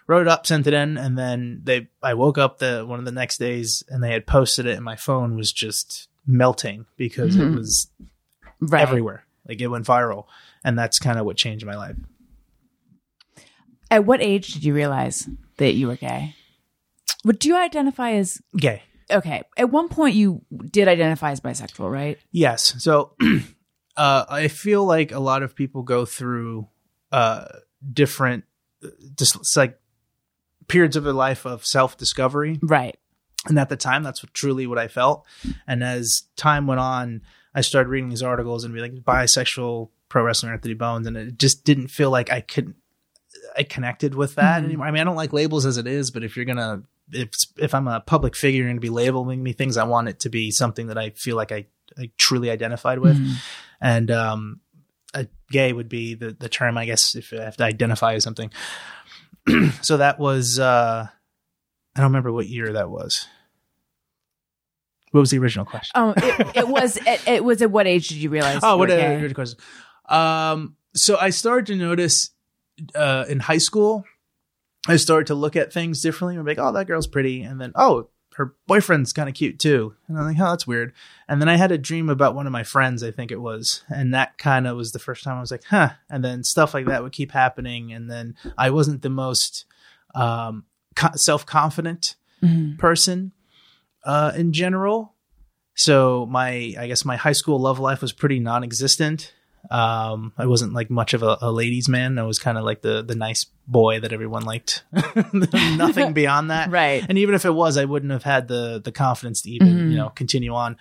Wrote it up, sent it in, and then they. I woke up the one of the next days, and they had posted it, and my phone was just melting because Mhm. it was right. everywhere. Like it went viral, and that's kind of what changed my life. At what age did you realize that you were gay? Would do you identify as Gay. Okay? At one point, you did identify as bisexual, right? Yes. So uh, I feel like a lot of people go through uh, different, uh, just like periods of their life of self discovery. Right. And at the time, that's what, truly what I felt. And as time went on, I started reading these articles and be like bisexual pro wrestler Anthony Bowens, and it just didn't feel like I could. I connected with that Mhm. anymore. I mean, I don't like labels as it is, but if you're gonna, if if I'm a public figure, you're gonna be labeling me things. I want it to be something that I feel like I, I truly identified with, Mhm. and um, a gay would be the the term, I guess, if I have to identify as something. so that was uh, I don't remember what year that was. What was the original question? Oh, it, it was. It, it was. At what age did you realize? Oh, you what were a gay? good question. Um, so I started to notice uh, in high school, I started to look at things differently. I'm like, oh, that girl's pretty, and then oh, her boyfriend's kind of cute too, and I'm like, oh, that's weird. And then I had a dream about one of my friends, I think it was, and that kind of was the first time I was like, huh. And then stuff like that would keep happening, and then I wasn't the most um, co- self confident Mhm. person uh, in general. So my, I guess my high school love life was pretty non-existent. Um, I wasn't like much of a, a ladies' man. I was kind of like the the nice boy that everyone liked. Nothing beyond that. Right. And even if it was, I wouldn't have had the the confidence to even Mhm. you know continue on.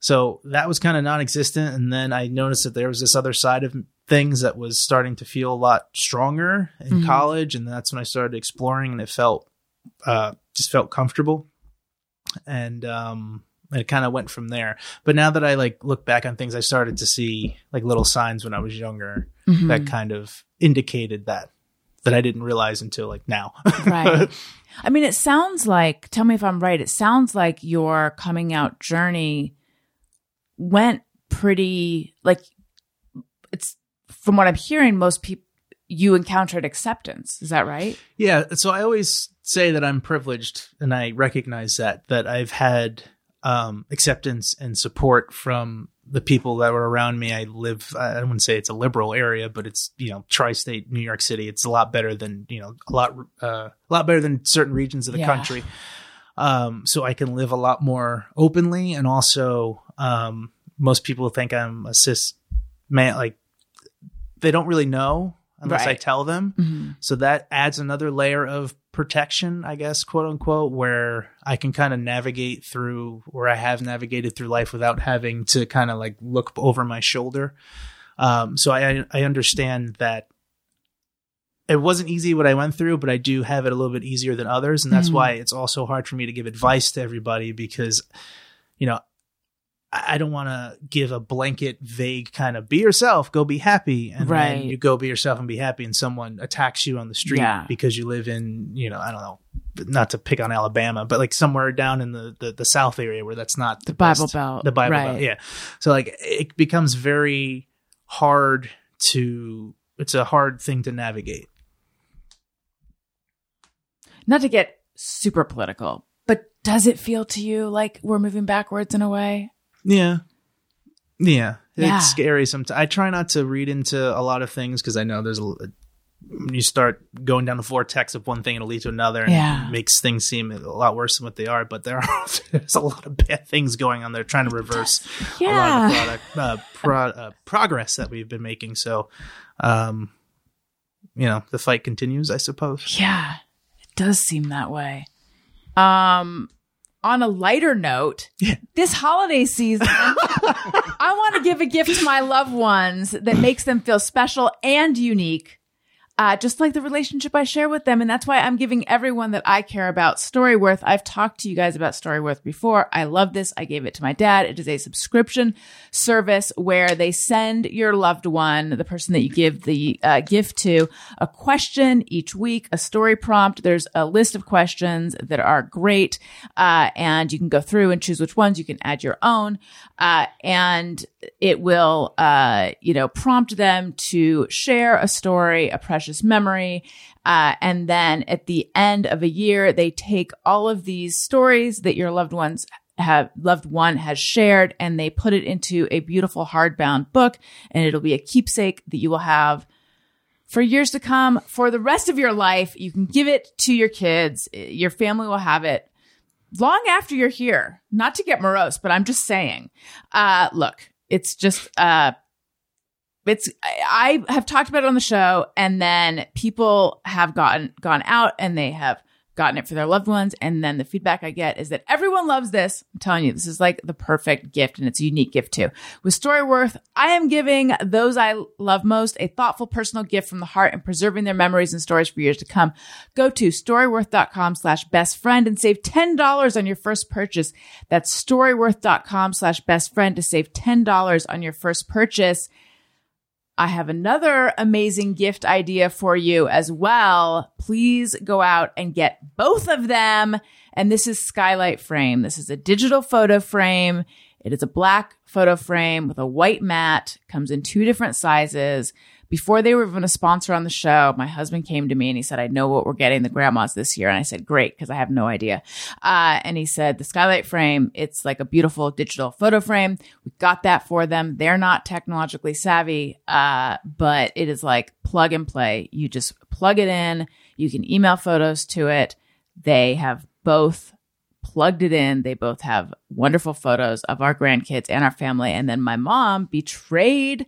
So that was kind of non-existent. And then I noticed that there was this other side of things that was starting to feel a lot stronger in Mhm. college, and that's when I started exploring, and it felt uh, just felt comfortable, and um, it kind of went from there. But now that I like look back on things, I started to see like little signs when I was younger Mhm. that kind of indicated that that I didn't realize until like now. right. I mean, it sounds like. Tell me if I'm right. It sounds like your coming out journey went pretty like it's from what I'm hearing. Most people you encountered acceptance. Is that right? Yeah, so I always say that I'm privileged, and I recognize that that I've had um, acceptance and support from the people that were around me. I live, I wouldn't say it's a liberal area, but it's you know tri-state New York City. It's a lot better than you know a lot uh, a lot better than certain regions of the Yeah. country. Um, so I can live a lot more openly, and also um, most people think I'm a cis man. Like they don't really know unless I tell them. So that adds another layer of protection, I guess, quote unquote, where I can kind of navigate through, where I have navigated through life without having to kind of like look over my shoulder. Um, so I I understand that it wasn't easy what I went through, but I do have it a little bit easier than others, and that's why it's also hard for me to give advice to everybody because, you know, I don't want to give a blanket, vague kind of be yourself, go be happy, and Right. then you go be yourself and be happy, and someone attacks you on the street Yeah. because you live in, you know, I don't know, not to pick on Alabama, but like somewhere down in the the, the South area where that's not the, Bible best- Belt, the Bible right. Belt, yeah. So like it becomes very hard to. It's a hard thing to navigate. Not to get super political, but does it feel to you like we're moving backwards in a way? Yeah. Yeah. Yeah. It's scary sometimes. I try not to read into a lot of things because I know there's a, when you start going down the vortex of one thing, it'll lead to another and Yeah. it makes things seem a lot worse than what they are. But there are there's a lot of bad things going on there trying to reverse a lot of the product, uh, pro, uh, progress that we've been making. So, um, you know, the fight continues, I suppose. Yeah, it does seem that way. Um, on a lighter note, this holiday season, I want to give a gift to my loved ones that makes them feel special and unique. Uh, just like the relationship I share with them. And that's why I'm giving everyone that I care about Storyworth. I've talked to you guys about Storyworth before. I love this. I gave it to my dad. It is a subscription service where they send your loved one, the person that you give the uh, gift to, a question each week, a story prompt. There's a list of questions that are great. Uh, and you can go through and choose which ones. You can add your own. Uh, and it will, uh, you know, prompt them to share a story, a precious memory. Uh, and then at the end of a year, they take all of these stories that your loved ones have loved one has shared and they put it into a beautiful hardbound book and it'll be a keepsake that you will have for years to come. For the rest of your life you can give it to your kids. Your family will have it long after you're here. Not to get morose but i'm just saying. Uh look it's just uh it's I have talked about it on the show and then people have gotten gone out and they have gotten it for their loved ones and then the feedback I get is that everyone loves this. I'm telling you this is like the perfect gift and it's a unique gift too. With Storyworth, I am giving those I love most a thoughtful personal gift from the heart and preserving their memories and stories for years to come. Go to storyworth.com slash best friend and save $10 on your first purchase. That's storyworth.com slash best friend to save $10 on your first purchase. I have another amazing gift idea for you as well. Please go out and get both of them. And this is Skylight Frame. This is a digital photo frame. It is a black photo frame with a white mat, comes in two different sizes. Before they were even a sponsor on the show, my husband came to me and he said, I know what we're getting the grandmas this year. And I said, great, because I have no idea. Uh, and he said, the skylight frame, it's like a beautiful digital photo frame. We got that for them. They're not technologically savvy, uh, but it is like plug and play. You just plug it in. You can email photos to it. They have both plugged it in. They both have wonderful photos of our grandkids and our family. And then my mom betrayed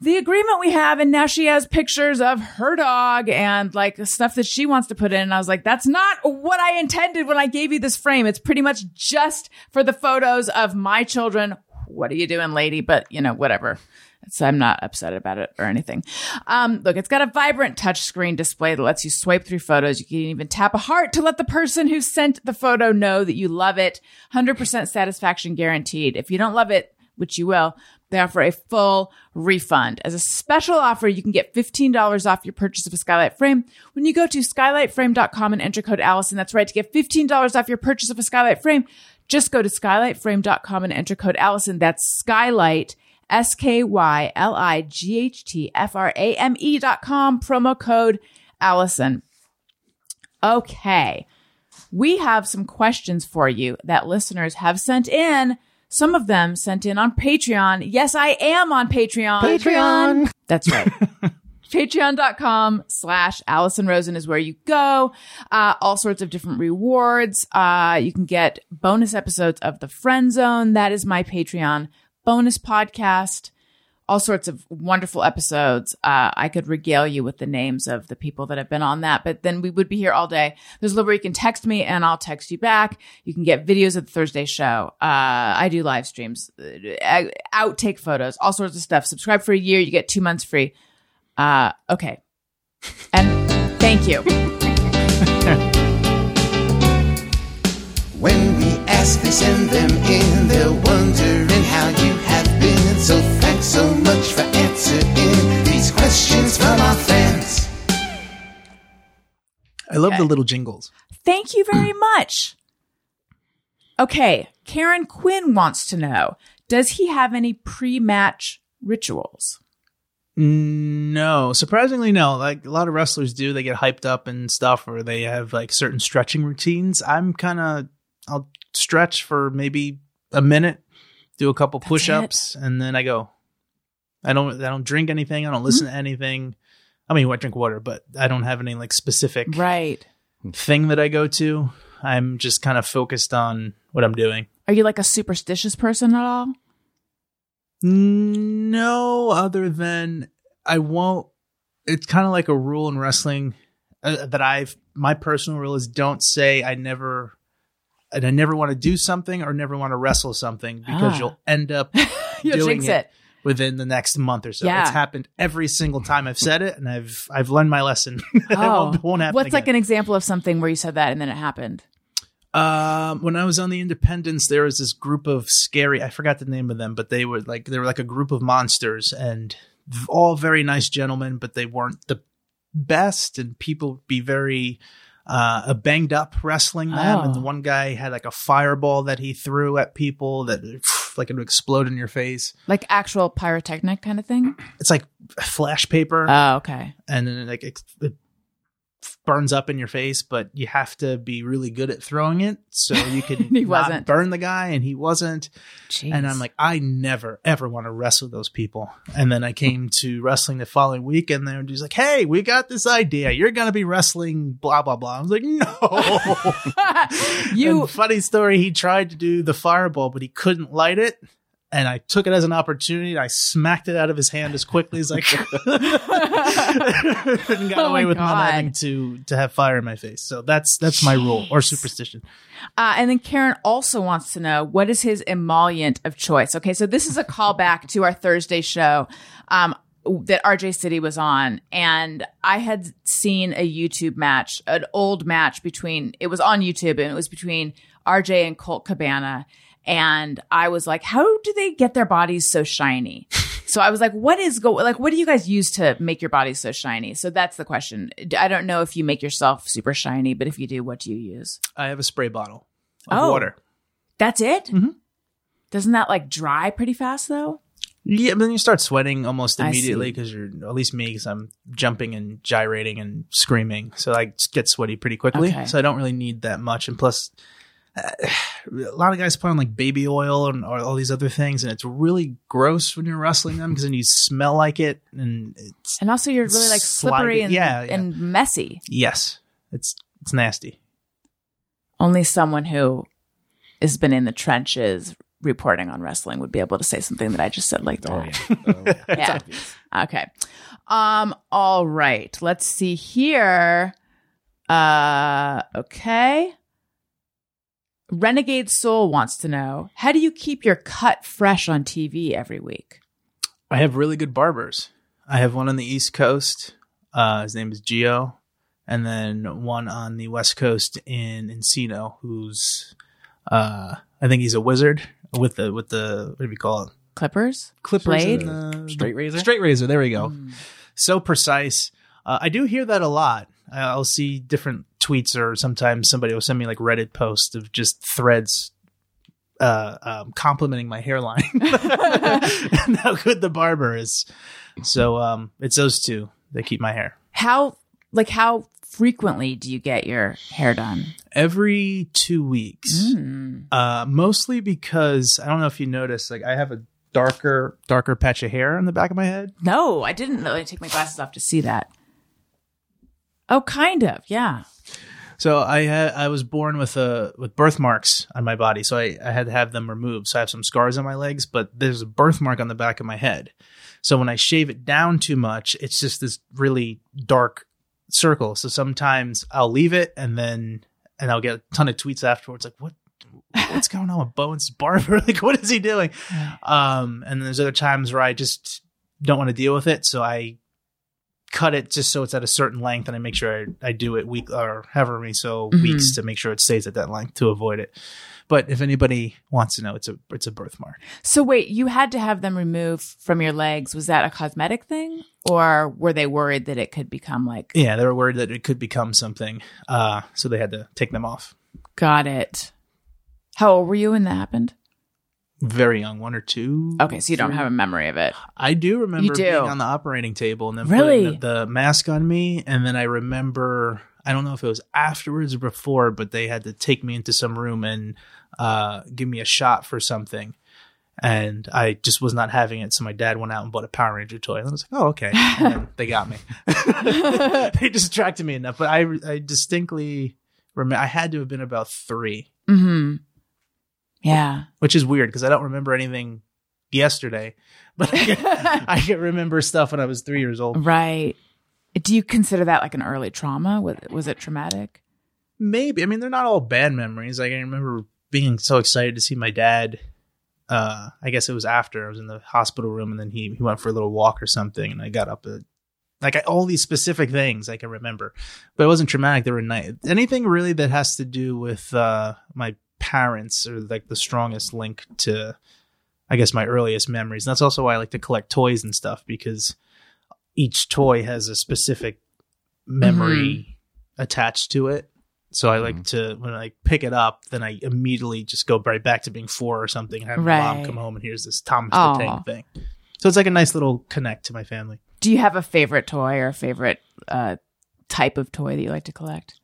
the agreement we have and now she has pictures of her dog and like stuff that she wants to put in. And i was like that's not what i intended when i gave you this frame. It's pretty much just for the photos of my children. What are you doing lady? But you know whatever. So i'm not upset about it or anything. Um, look it's got a vibrant touchscreen display that lets you swipe through photos. You can even tap a heart to let the person who sent the photo know that you love it. 100% satisfaction guaranteed. If you don't love it which you will they offer a full refund. As a special offer, you can get $15 off your purchase of a skylight frame when you go to skylightframe.com and enter code Allison. That's right. To get $15 off your purchase of a skylight frame, just go to skylightframe.com and enter code Allison. That's skylight, S K Y L I G H T F R A M E dot com, promo code Allison. Okay. We have some questions for you that listeners have sent in. Some of them sent in on Patreon. Yes, I am on Patreon. Patreon. That's right. Patreon.com slash Allison Rosen is where you go. Uh, all sorts of different rewards. Uh, you can get bonus episodes of The Friend Zone. That is my Patreon bonus podcast. All sorts of wonderful episodes. Uh, I could regale you with the names of the people that have been on that, but then we would be here all day. There's a little where you can text me and I'll text you back. You can get videos of the Thursday show. Uh, I do live streams, uh, outtake photos, all sorts of stuff. Subscribe for a year. You get two months free. Uh, okay. And thank you. When we ask, they send them in. They're wondering how you have been. So thanks so much for answering these questions from our fans. I love the little jingles. Thank you very much. Okay. Karen Quinn wants to know Does he have any pre match rituals? No, surprisingly, no. Like a lot of wrestlers do, they get hyped up and stuff, or they have like certain stretching routines. I'm kind of, I'll stretch for maybe a minute, do a couple push ups, and then I go. I don't, I don't drink anything. I don't listen to anything. I mean, I drink water, but I don't have any like specific Right. thing that I go to. I'm just kind of focused on what I'm doing. Are you like a superstitious person at all? No, other than I won't. It's kind of like a rule in wrestling uh, that I've. My personal rule is don't say I never, and I never want to do something or never want to wrestle something because Ah. you'll end up You'll doing jinx it, it. Within the next month or so. Yeah. It's happened every single time I've said it, and I've I've learned my lesson. it Oh. won't, won't happen. What's like an example of something where you said that and then it happened? Um, when I was on the independents, there was this group of scary. I forgot the name of them, but they were like they were like a group of monsters, and all very nice gentlemen, but they weren't the best, and people would be very uh banged up wrestling them. Oh. And the one guy had like a fireball that he threw at people that like it would explode in your face. Like actual pyrotechnic kind of thing? It's like flash paper, Oh, okay. and then it, like it, it burns up in your face, but you have to be really good at throwing it so you can He not wasn't. burn the guy, and he wasn't. Jeez. And I'm like, I never ever want to wrestle those people. And then I came to wrestling the following week, and they were just like, "Hey, we got this idea. You're gonna be wrestling blah blah blah." I was like, "No." you And funny story. He tried to do the fireball, but he couldn't light it. And I took it as an opportunity. I smacked it out of his hand as quickly as I could, and got Oh away with not having to to have fire in my face. So that's that's my rule or superstition. Uh, and then Karen also wants to know what is his emollient of choice. Okay, so this is a callback to our Thursday show um, that RJ City was on, and I had seen a YouTube match, an old match between. It was on YouTube, and it was between RJ and Colt Cabana. And I was like, how do they get their bodies so shiny? So I was like, what is go like what do you guys use to make your bodies so shiny? So that's the question. I don't know if you make yourself super shiny, but if you do, what do you use? I have a spray bottle of Oh. water. That's it? Mhm. Doesn't that like dry pretty fast though? Yeah, but then you start sweating almost immediately because you're at least me because I'm jumping and gyrating and screaming, so I get sweaty pretty quickly. Okay. So I don't really need that much, and plus, a lot of guys put on like baby oil and or all these other things, and it's really gross when you're wrestling them because then you smell like it, and it's And also you're really like slippery and, yeah, yeah. and messy. yes, it's it's nasty. Only someone who has been in the trenches reporting on wrestling would be able to say something that I just said like that. Oh yeah. Oh, yeah. Yeah. Okay. Um, all right. Let's see here. Uh okay. Renegade Soul wants to know how do you keep your cut fresh on TV every week? I have really good barbers. I have one on the East Coast. Uh, his name is Gio, and then one on the West Coast in Encino, who's uh, I think he's a wizard with the with the what do we call it? Clippers? Clippers, Blade? and the- Straight razor? Straight razor. There we go. So precise. Uh, I do hear that a lot. I'll see different tweets, or sometimes somebody will send me like Reddit posts of just threads uh, um, complimenting my hairline and how good the barber is. So um, it's those two that keep my hair. How like how frequently do you get your hair done? Every two weeks, Hmm. uh, mostly because I don't know if you noticed, like I have a darker, darker patch of hair on the back of my head. No, I didn't really take my glasses off to see that. Oh, kind of. Yeah. So I had I was born with a with birthmarks on my body, so I, I had to have them removed. So I have some scars on my legs, but there's a birthmark on the back of my head. So when I shave it down too much, it's just this really dark circle. So sometimes I'll leave it and then and I'll get a ton of tweets afterwards like what what's going on with Bowen's barber? like what is he doing? Um and then there's other times where I just don't want to deal with it, so I cut it just so it's at a certain length and I make sure I, I do it week or however many so Mhm. weeks to make sure it stays at that length to avoid it. But if anybody wants to know, it's a it's a birthmark. So wait, you had to have them removed from your legs. Was that a cosmetic thing, or were they worried that it could become like? Yeah, they were worried that it could become something, uh, so they had to take them off. Got it. How old were you when that happened? Very young, one or two. Okay, so you don't have a memory of it. I do remember You do. being on the operating table and then Really? putting the, the mask on me, and then I remember I don't know if it was afterwards or before, but they had to take me into some room and uh, give me a shot for something. And I just was not having it, so my dad went out and bought a Power Ranger toy. And I was like, "Oh, okay." And then they got me. they distracted me enough, but I, I distinctly remember I had to have been about three, Hmm. Yeah. which is weird because I don't remember anything yesterday, but I can, I can remember stuff when I was three years old. Right. Do you consider that like an early trauma? Was was it traumatic? Maybe. I mean, they're not all bad memories. Like, I remember being so excited to see my dad. Uh, I guess it was after I was in the hospital room, and then he he went for a little walk or something, and I got up. At, like I, all these specific things I can remember, but it wasn't traumatic. They were nice. Anything really that has to do with uh, my parents are like the strongest link to, I guess, my earliest memories. And that's also why I like to collect toys and stuff because each toy has a specific memory attached to it. So I like to when I pick it up, then I immediately just go right back to being four or something, and have my mom come home and here's this Thomas Aw. the Tank thing. So it's like a nice little connect to my family. Do you have a favorite toy or a favorite uh, type of toy that you like to collect?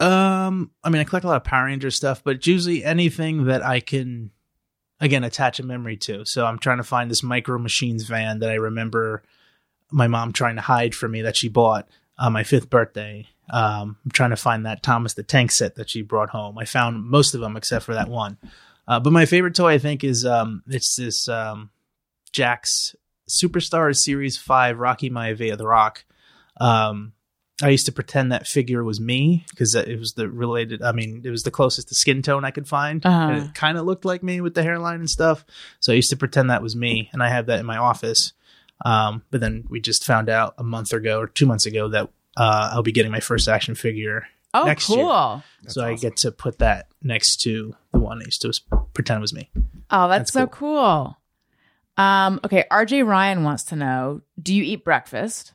Um, I mean, I collect a lot of Power Ranger stuff, but usually anything that I can, again, attach a memory to. So I'm trying to find this Micro Machines van that I remember my mom trying to hide from me that she bought on my fifth birthday. Um, I'm trying to find that Thomas the Tank set that she brought home. I found most of them except for that one. Uh, but my favorite toy, I think, is um, it's this um, Jakks Superstars Series Five Rocky Maivia the Rock. Um, I used to pretend that figure was me because it was the related. I mean, it was the closest to skin tone I could find, Uh-huh. and it kind of looked like me with the hairline and stuff. So I used to pretend that was me, and I have that in my office. Um, but then we just found out a month ago or two months ago that uh, I'll be getting my first action figure. Oh, Next cool. year. so I get to put that next to the one I used to pretend was me. Oh, that's, That's so cool. Um, okay, RJ Ryan wants to know, do you eat breakfast?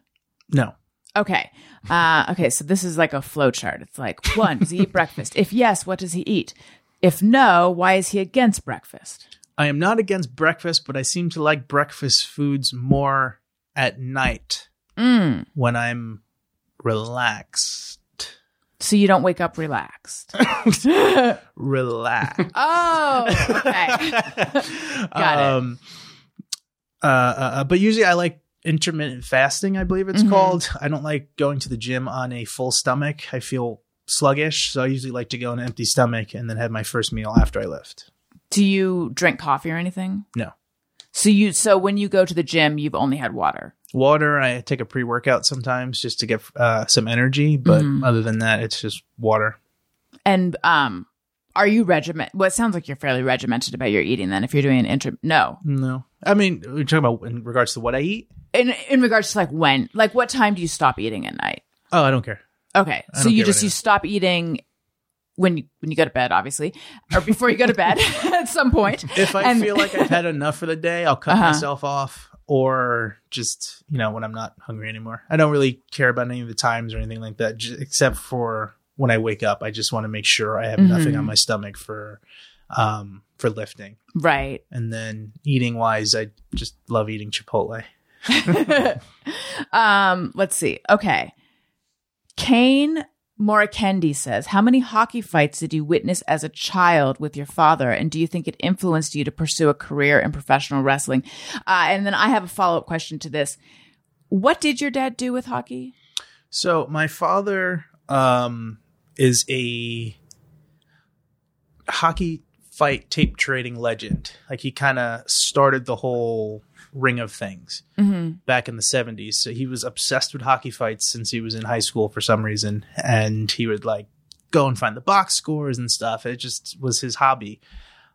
No, Okay. Uh, okay, so this is like a flow chart. It's like one, does he eat breakfast? If yes, what does he eat? If no, why is he against breakfast? I am not against breakfast, but I seem to like breakfast foods more at night Mm. when I'm relaxed. So you don't wake up relaxed. Relax. Oh, okay. Got it. um, Uh, uh, uh, but usually I like intermittent fasting. I believe it's Mhm. called. I don't like going to the gym on a full stomach. I feel sluggish, so I usually like to go on an empty stomach and then have my first meal after I lift. Do you drink coffee or anything? No. So you so when you go to the gym, you've only had water. Water. I take a pre workout sometimes just to get uh, some energy, but Mhm. other than that, it's just water. And um are you regiment well it sounds like you're fairly regimented about your eating then if you're doing an inter no. No, I mean we're talking about in regards to what I eat. In in regards to like when like what time do you stop eating at night? Oh, I don't care. Okay. I So you just you stop eating when you when you go to bed, obviously. Or before you go to bed at some point. If I And- feel like I've had enough for the day, I'll cut Uh-huh. myself off, or just you know when I'm not hungry anymore. I don't really care about any of the times or anything like that, j- except for when I wake up. I just want to make sure I have nothing Mhm. on my stomach for um, for lifting. Right. And then eating wise, I just love eating Chipotle. Um, let's see. Okay. Kane Morikendi says, How many hockey fights did you witness as a child with your father? And do you think it influenced you to pursue a career in professional wrestling? Uh, and then I have a follow up question to this. What did your dad do with hockey? So my father um, is a hockey fight tape trading legend. Like he kind of started the whole ring of things back in the 70s. So he was obsessed with hockey fights since he was in high school for some reason. And he would like go and find the box scores and stuff. It just was his hobby.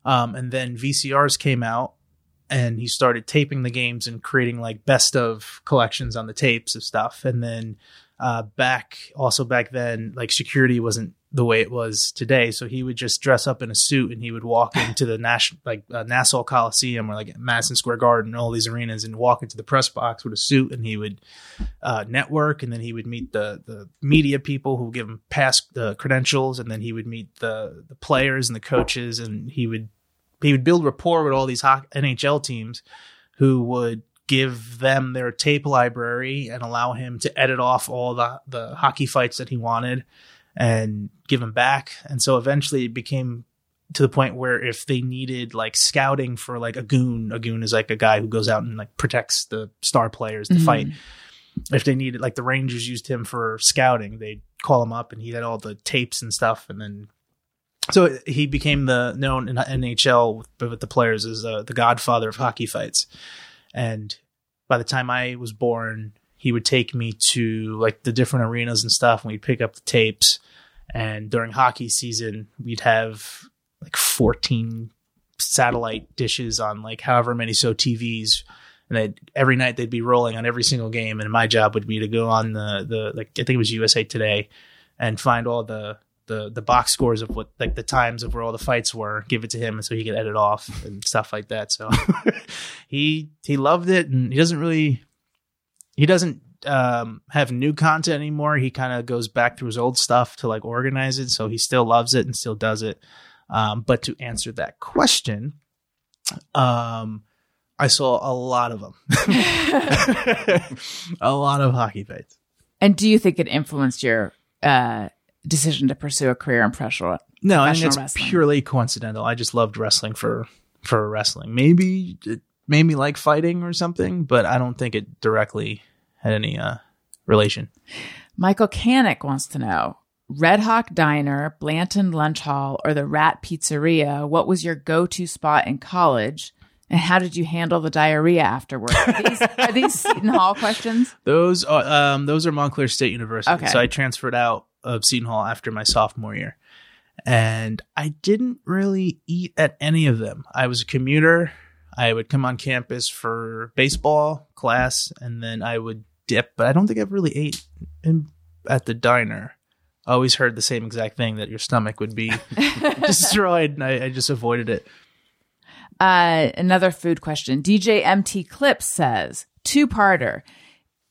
Um, and then VCRs came out and he started taping the games and creating like best of collections on the tapes of stuff. And then uh, back also back then, like security wasn't the way it was today. So he would just dress up in a suit and he would walk into the national, like uh, Nassau Coliseum or like Madison Square Garden, all these arenas, and walk into the press box with a suit, and he would uh, network, and then he would meet the the media people who would give him pass the credentials, and then he would meet the the players and the coaches, and he would he would build rapport with all these NHL teams who would give them their tape library and allow him to edit off all the the hockey fights that he wanted and give them back. And so eventually it became to the point where if they needed like scouting for like a goon, a goon is like a guy who goes out and like protects the star players to fight. If they needed like the Rangers used him for scouting, they'd call him up and he had all the tapes and stuff and then so he became the known in NHL with, with the players as uh, the godfather of hockey fights. And by the time I was born, he would take me to like the different arenas and stuff, and we'd pick up the tapes. And during hockey season, we'd have like 14 satellite dishes on like however many so TVs. And every night they'd be rolling on every single game. And my job would be to go on the, the like, I think it was USA Today and find all the, the, the box scores of what like the times of where all the fights were, give it to him, and so he could edit off and stuff like that. So he he loved it, and he doesn't really he doesn't um, have new content anymore. He kind of goes back through his old stuff to like organize it. So he still loves it and still does it. Um, but to answer that question, um, I saw a lot of them, a lot of hockey fights. And do you think it influenced your uh, decision to pursue a career in professional? No, I think it's wrestling. purely coincidental. I just loved wrestling for for wrestling. Maybe it made me like fighting or something, but I don't think it directly had any uh, relation. Michael Canick wants to know Red Hawk Diner, Blanton Lunch Hall, or the Rat Pizzeria. What was your go to spot in college? And how did you handle the diarrhea afterward? Are these, are these Seton Hall questions? Those are um, those are Montclair State University. Okay. So I transferred out of Seton Hall after my sophomore year, and I didn't really eat at any of them. I was a commuter. I would come on campus for baseball class, and then I would dip. But I don't think I've really ate in, at the diner. I always heard the same exact thing that your stomach would be destroyed, and I, I just avoided it. Uh, another food question. DJ MT Clips says, two parter.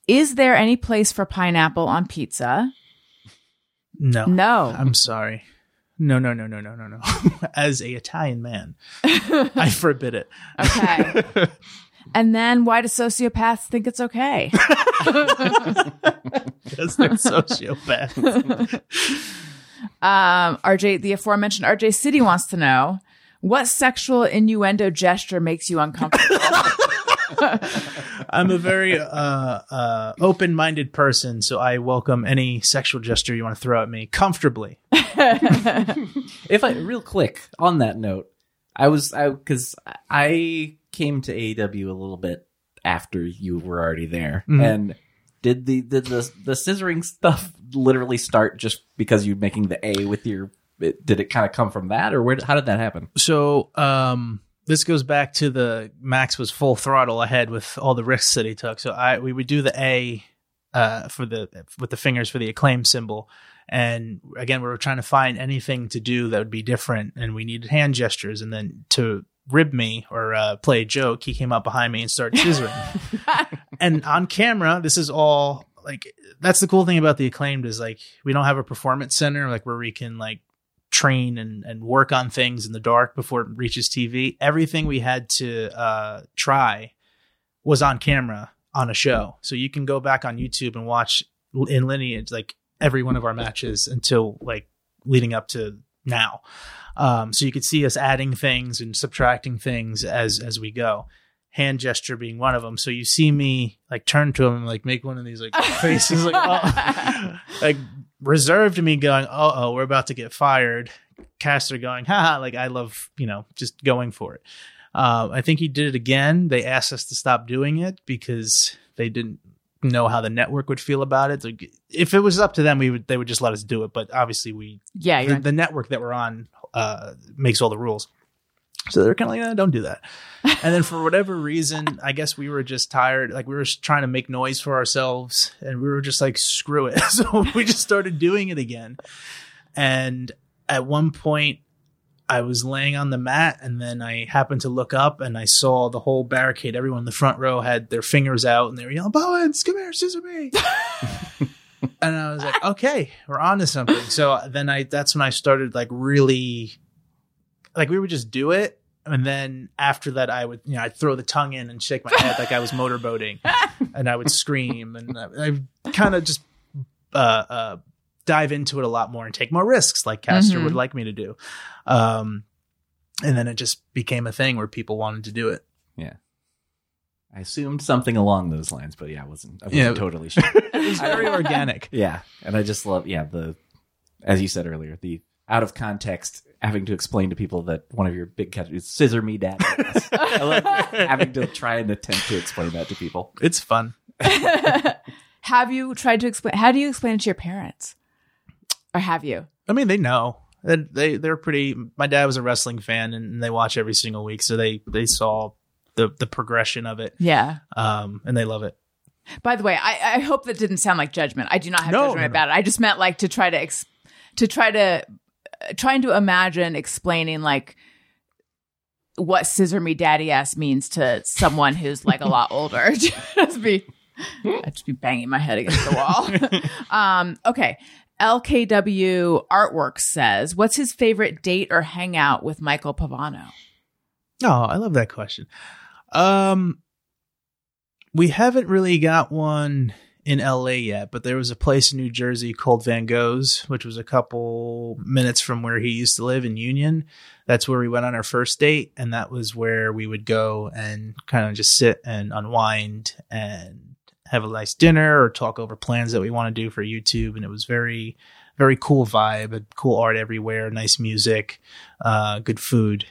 Is there any place for pineapple on pizza? No, No. I'm sorry. No, no, no, no, no, no, no. As a Italian man, I forbid it. Okay. and then why do sociopaths think it's okay? Because they're sociopaths. Um, RJ, the aforementioned RJ City wants to know what sexual innuendo gesture makes you uncomfortable? I'm a very uh, uh, open-minded person, so I welcome any sexual gesture you want to throw at me comfortably. If I real quick on that note, I was I because I came to AEW a little bit after you were already there, and did the did the the scissoring stuff literally start just because you making the A with your? it- Did it kind of come from that, or where? How did that happen? So um, this goes back to the Max was full throttle ahead with all the risks that he took. So I we would do the A uh, for the with the fingers for the acclaim symbol. And again, we were trying to find anything to do that would be different, and we needed hand gestures. And then to rib me or uh, play a joke, he came up behind me and started scissoring. and on camera, this is all like that's the cool thing about the acclaimed is like we don't have a performance center like where we can like train and, and work on things in the dark before it reaches TV. Everything we had to uh, try was on camera on a show. So you can go back on YouTube and watch in lineage like every one of our matches until like leading up to now. Um, so you could see us adding things and subtracting things as as we go. Hand gesture being one of them. So you see me like turn to him and like make one of these like faces like oh. like reserved me going, oh, oh, we're about to get fired. Caster going, haha, like I love, you know, just going for it. Uh, I think he did it again. They asked us to stop doing it because they didn't know how the network would feel about it. If it was up to them, we would they would just let us do it. But obviously, we Yeah, the, the network that we're on uh, makes all the rules. So they're kind of like, eh, don't do that. And then for whatever reason, I guess we were just tired. Like we were just trying to make noise for ourselves, and we were just like, screw it. So we just started doing it again. And at one point, I was laying on the mat, and then I happened to look up, and I saw the whole barricade. Everyone in the front row had their fingers out, and they were yelling, "Bowens, come here, scissor me!" and I was like, "Okay, we're on to something." So then I, that's when I started like really, like we would just do it, and then after that, I would, you know, I'd throw the tongue in and shake my head like I was motorboating, and I would scream, and I, I kind of just uh, uh, dive into it a lot more and take more risks, like Caster Mhm. would like me to do. Um, and then it just became a thing where people wanted to do it. Yeah I assumed something along those lines, but yeah, I wasn't. I wasn't Yeah. totally sure. It was very organic. yeah, and I just love yeah the as you said earlier the out of context having to explain to people that one of your big catches is scissor me dad. I love having to try and attempt to explain that to people. It's fun. have you tried to explain? How do you explain it to your parents, or have you? I mean, they know. They they they're pretty. My dad was a wrestling fan, and they watch every single week, so they they saw the the progression of it, Yeah. um, and they love it. By the way, I, I hope that didn't sound like judgment. I do not have No, judgment no, no. about it. I just meant like to try to ex- to try to trying to imagine explaining like what scissor me daddy ass means to someone who's like a lot older. just be I'd just be banging my head against the wall. um, okay. LKW Artwork says, "What's his favorite date or hangout with Michael Pavano?" Oh, I love that question. Um, we haven't really got one in LA yet, but there was a place in New Jersey called Van Gogh's, which was a couple minutes from where he used to live in Union. That's where we went on our first date, and that was where we would go and kind of just sit and unwind and have a nice dinner or talk over plans that we want to do for YouTube. And it was very, very cool vibe, cool art everywhere, nice music, uh, good food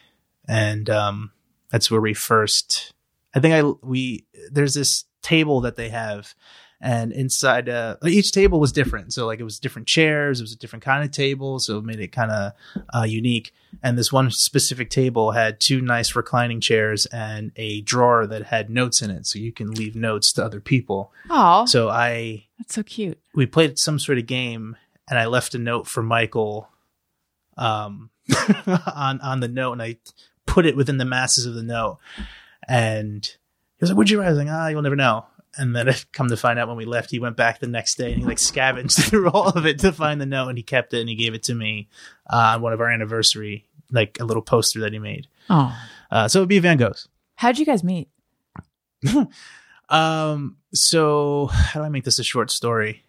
and um, that's where we first. I think I we there's this table that they have, and inside uh, each table was different. So like it was different chairs, it was a different kind of table, so it made it kind of uh, unique. And this one specific table had two nice reclining chairs and a drawer that had notes in it, so you can leave notes to other people. Oh, So I that's so cute. we played some sort of game and I left a note for Michael um on on the note and I put it within the masses of the note and he was like, What'd you write? I was like, ah, you'll never know. And then it come to find out when we left, he went back the next day and he like scavenged through all of it to find the note and he kept it and he gave it to me uh, on one of our anniversary, like a little poster that he made. Oh, Uh, so it'd be Van Gogh's. how'd you guys meet? Um, so how do I make this a short story?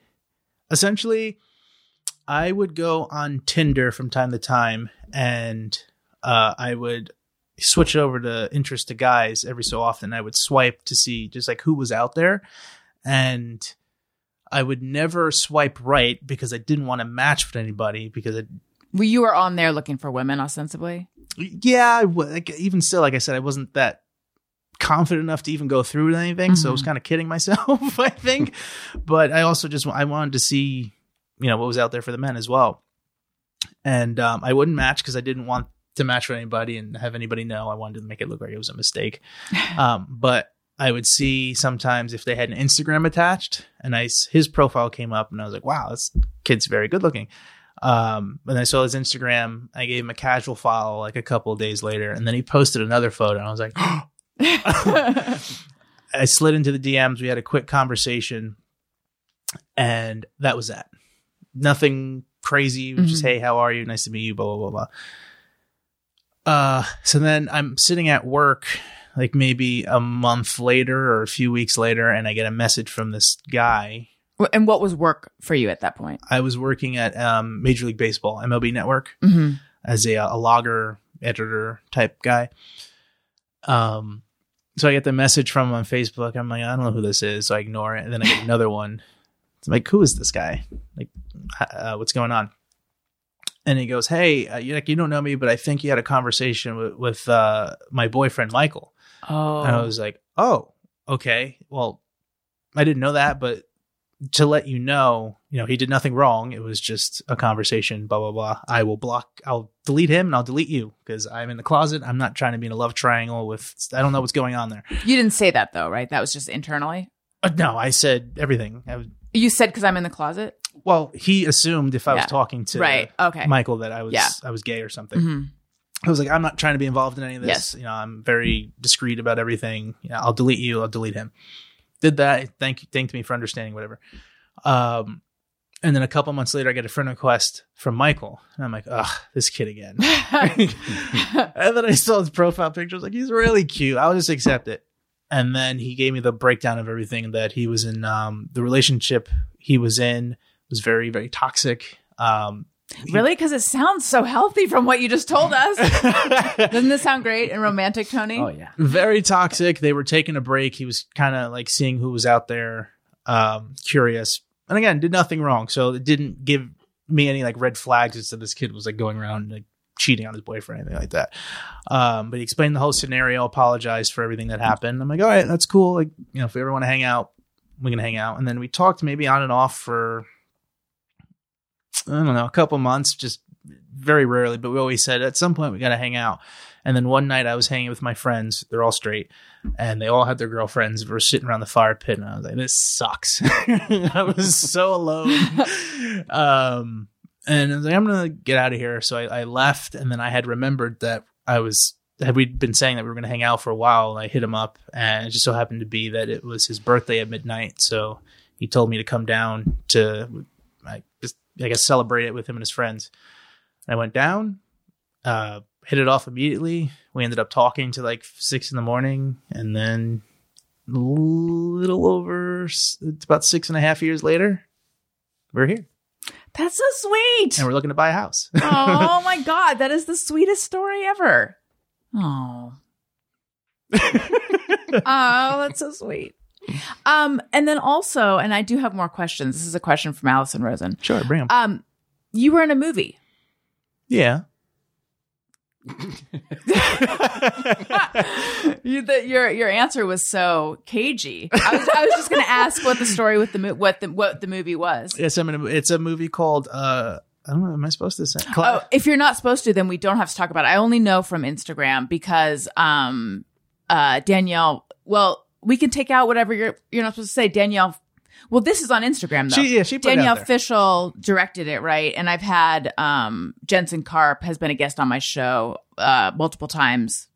Essentially, I would go on Tinder from time to time and uh, I would switch over to interest to guys every so often. I would swipe to see just like who was out there. And I would never swipe right because I didn't want to match with anybody because it, Well, you were on there looking for women, ostensibly. yeah, I w- like, even still, like I said, I wasn't that confident enough to even go through with anything. So I was kind of kidding myself, I think. But I also just I wanted to see, you know, what was out there for the men as well. And um, I wouldn't match because I didn't want to match with anybody and have anybody know. I wanted to make it look like it was a mistake. um, but I would see sometimes if they had an Instagram attached, and I his profile came up, and I was like, "Wow, this kid's very good looking." Um, and I saw his Instagram. I gave him a casual follow like a couple of days later, and then he posted another photo, and I was like, I slid into the DMs. We had a quick conversation, and that was that. Nothing crazy. Just hey, how are you? Nice to meet you. Blah blah blah blah. Uh, so then I'm sitting at work, like maybe a month later or a few weeks later, and I get a message from this guy. And what was work for you at that point? I was working at um, Major League Baseball, MLB Network, Mm-hmm. as a, a logger editor type guy. Um, so I get the message from him on Facebook. I'm like, I don't know who this is, so I ignore it. And then I get another one. It's like, who is this guy? Like, uh, what's going on? And he goes, Hey, uh, you like you don't know me, but I think you had a conversation with, with uh, my boyfriend Michael. Oh, And I was like, oh, okay. Well, I didn't know that, but to let you know, you know, he did nothing wrong. It was just a conversation, blah, blah, blah. I will block, I'll delete him and I'll delete you because I'm in the closet. I'm not trying to be in a love triangle with, I don't know what's going on there. you didn't say that though, right? That was just internally. Uh, no, I said everything. I was, You said because I'm in the closet, well, he assumed if I was Yeah. talking to right? Okay. Michael that I was, Yeah. I was gay or something. Mhm. I was like, I'm not trying to be involved in any of this. Yes. You know, I'm very discreet about everything. You know, I'll delete you. I'll delete him. Did that. Thank you. thanked me for understanding. Whatever. Um, and then a couple months later, I get a friend request from Michael, and I'm like, ugh, this kid again. and then I saw his profile picture. I was like, he's really cute. I'll just accept it. And then he gave me the breakdown of everything that he was in. Um, the relationship he was in was very, very toxic. Um, Really? Because it sounds so healthy from what you just told us. Doesn't this sound great and romantic, Tony? Oh yeah. very toxic. They were taking a break. He was kind of like seeing who was out there, um, curious. And again, did nothing wrong. So it didn't give me any like red flags as to this kid was like going around like cheating on his boyfriend, or anything like that. Um, but he explained the whole scenario, apologized for everything that happened. I'm like, all right, that's cool. Like, you know, if we ever want to hang out, we can hang out. And then we talked maybe on and off for, I don't know, a couple months, just very rarely, but we always said at some point we got to hang out. And then one night I was hanging with my friends. They're all straight and they all had their girlfriends. We were sitting around the fire pit and I was like, this sucks. I was so alone. um, and I was like, I'm going to get out of here. So I, I left and then I had remembered that I was, had we been saying that we were going to hang out for a while and I hit him up and it just so happened to be that it was his birthday at midnight. So he told me to come down to, I just, I guess, celebrate it with him and his friends. I went down, uh, hit it off immediately. We ended up talking to like six in the morning, and then a little over, it's about six and a half years later, we're here That's so sweet. and we're looking to buy a house. oh my god, that is the sweetest story ever. Oh. oh, that's so sweet. Um, and then also, and I do have more questions. This is a question from Allison Rosen. sure, bring them. Um, you were in a movie. yeah. You, the, your your answer was so cagey. I was I was just going to ask what the story with the mo- what the what the movie was. Yes, I'm in a, it's a movie called, uh, I don't know, am I supposed to say? Oh, if you're not supposed to, then we don't have to talk about it. I only know from Instagram because um uh Danielle well, we can take out whatever you're you're not supposed to say. Danielle well, this is on Instagram though. She- yeah, she put it out Danielle. Fishel directed it, right? And I've had um Jensen Karp has been a guest on my show uh multiple times.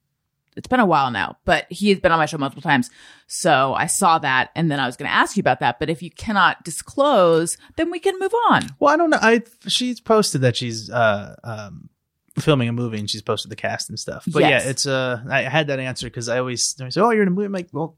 It's been a while now, but he has been on my show multiple times. So I saw that and then I was going to ask you about that, but if you cannot disclose, then we can move on. Well, I don't know. I she's posted that she's uh um filming a movie and she's posted the cast and stuff. But Yes. yeah, it's uh I had that answer because I always I say, oh, you're in a movie. I'm like, well,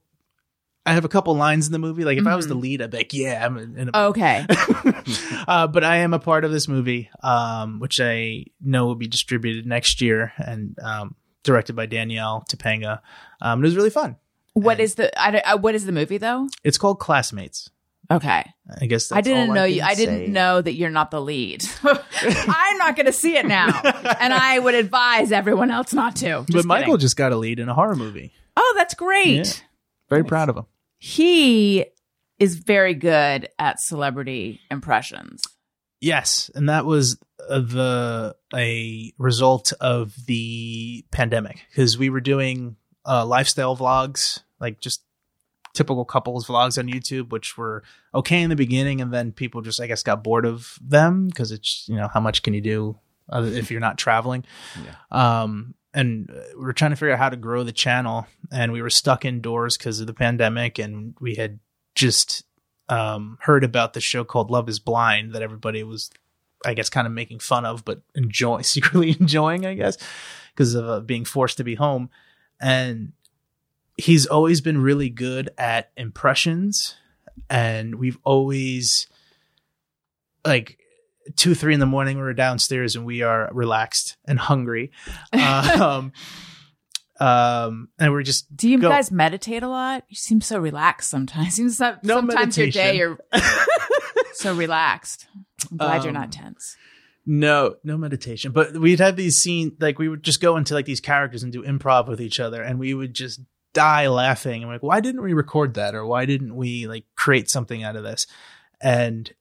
I have a couple lines in the movie. Like if I was the lead, I'd be like, yeah, I'm in, a Okay. uh, but I am a part of this movie, um, which I know will be distributed next year and um, directed by Danielle Topanga. Um, it was really fun. What is the I, don't- uh, what is the movie though? It's called Classmates. Okay. I guess I didn't all know can you. I didn't say. know that you're not the lead. I'm not going to see it now, and I would advise everyone else not to. But Just Michael kidding. just got a lead in a horror movie. oh, that's great. Yeah. Very proud of him. He is very good at celebrity impressions. Yes, and that was uh, the a result of the pandemic because we were doing uh, lifestyle vlogs, like just typical couples vlogs on YouTube, which were okay in the beginning, and then people just I guess got bored of them because it's you know how much can you do if you're not traveling. Yeah. Um, and uh, we were trying to figure out how to grow the channel, and we were stuck indoors because of the pandemic, and we had just um, heard about the show called Love Is Blind that everybody was I guess, kind of making fun of, but enjoy secretly enjoying, I guess, because of uh, being forced to be home. And he's always been really good at impressions, and we've always like two, three in the morning. We're downstairs and we are relaxed and hungry. Um, um, and we're just Do you go- guys meditate a lot? You seem so relaxed sometimes. Seems that No sometimes your day meditation. you're so relaxed. I'm glad you're Um, not tense. No, no meditation. But we'd have these scenes like we would just go into like these characters and do improv with each other, and we would just die laughing. And like, why didn't we record that, or why didn't we like create something out of this? And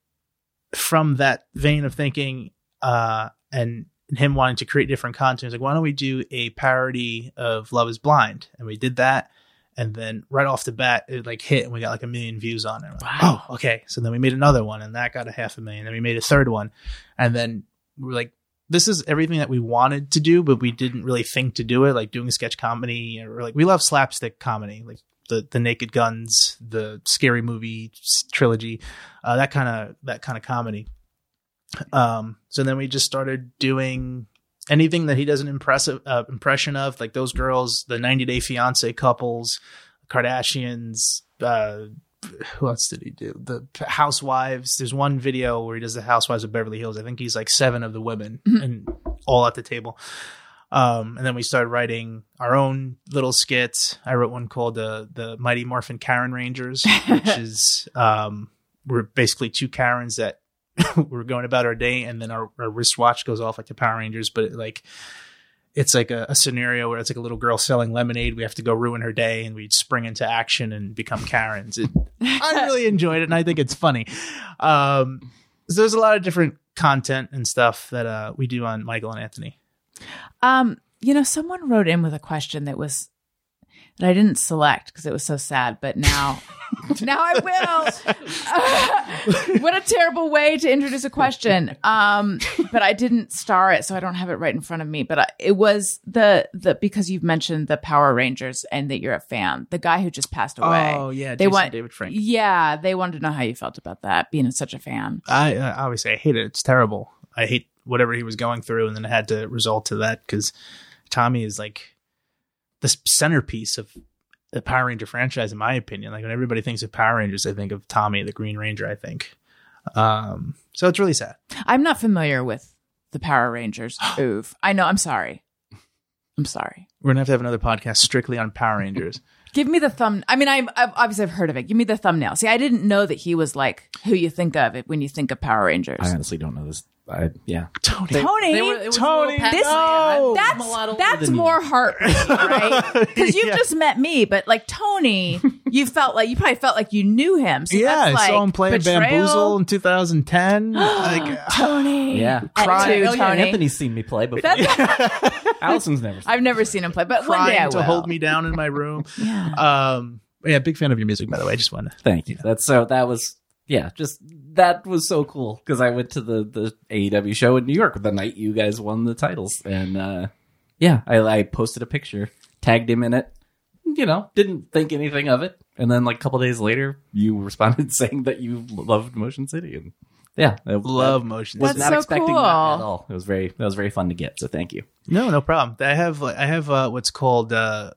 from that vein of thinking, uh, and him wanting to create different content, like, why don't we do a parody of Love Is Blind? And we did that. And then right off the bat, it like hit and we got like a million views on it. Like, Wow. Oh, okay. So then we made another one and that got a half a million. Then we made a third one. And then we're like, this is everything that we wanted to do, but we didn't really think to do it, like doing sketch comedy or like we love slapstick comedy, like the the Naked Guns, the scary movie trilogy, uh, that kind of that kind of comedy. Um, so then we just started doing anything that he does an impressive uh, impression of, like those girls, the 90 Day Fiance couples, Kardashians. Uh, who else did he do? The Housewives. There's one video where he does the Housewives of Beverly Hills. I think he's like seven of the women and all at the table. Um, and then we started writing our own little skits. I wrote one called uh, the Mighty Morphin Karen Rangers, which is um, we're basically two Karens that we're going about our day, and then our, our wristwatch goes off like the Power Rangers, but it, like it's like a, a scenario where it's like a little girl selling lemonade. We have to go ruin her day, and we spring into action and become Karens. It, I really enjoyed it, and I think it's funny. Um, so there's a lot of different content and stuff that uh, we do on Michael and Anthony. Um, you know, someone wrote in with a question that was that I didn't select because it was so sad, but now now I will. what a terrible way to introduce a question. Um, but I didn't star it, so I don't have it right in front of me. But I, it was the the because you've mentioned the Power Rangers and that you're a fan. The guy who just passed away. Oh yeah, they Jason want David Frank. Yeah, they wanted to know how you felt about that, being such a fan. I uh, obviously I hate it. It's terrible. I hate whatever he was going through, and then it had to result to that because Tommy is like the centerpiece of the Power Ranger franchise, in my opinion. Like when everybody thinks of Power Rangers, I think of Tommy, the Green Ranger. I think. Um, so it's really sad. I'm not familiar with the Power Rangers. Oof. I know. I'm sorry. I'm sorry. We're gonna have to have another podcast strictly on Power Rangers. Give me the thumb. I mean, I'm, I've obviously I've heard of it. Give me the thumbnail. See, I didn't know that he was like who you think of it when you think of Power Rangers. I honestly don't know this. I yeah. Tony, Tony, They were- it was Tony, little this no! that's I'm a lot older that's more heart, right? Because you've Yeah. just met me, but like Tony, you felt like you probably felt like you knew him. So yeah, that's I saw him play betrayal. Bamboozle in 2010. like, Tony, Yeah. At Crying. two, Oh, yeah, Tony. Anthony's seen me play, but That's- Allison's never. Seen I've never seen him play, but one day I crying will. to hold me down in my room. Yeah. Um, yeah, big fan of your music, by the way. I just want to Thank you. That's so. That was yeah. Just that was so cool because I went to the the AEW show in New York the night you guys won the titles, and uh yeah, I, I posted a picture, tagged him in it. You know, didn't think anything of it, and then like a couple days later, you responded saying that you loved Motion City, and yeah, I Love motion. Was That's not so expecting cool. that at all. It was very that was very fun to get. So thank you. No, no problem. I have I have uh, what's called uh,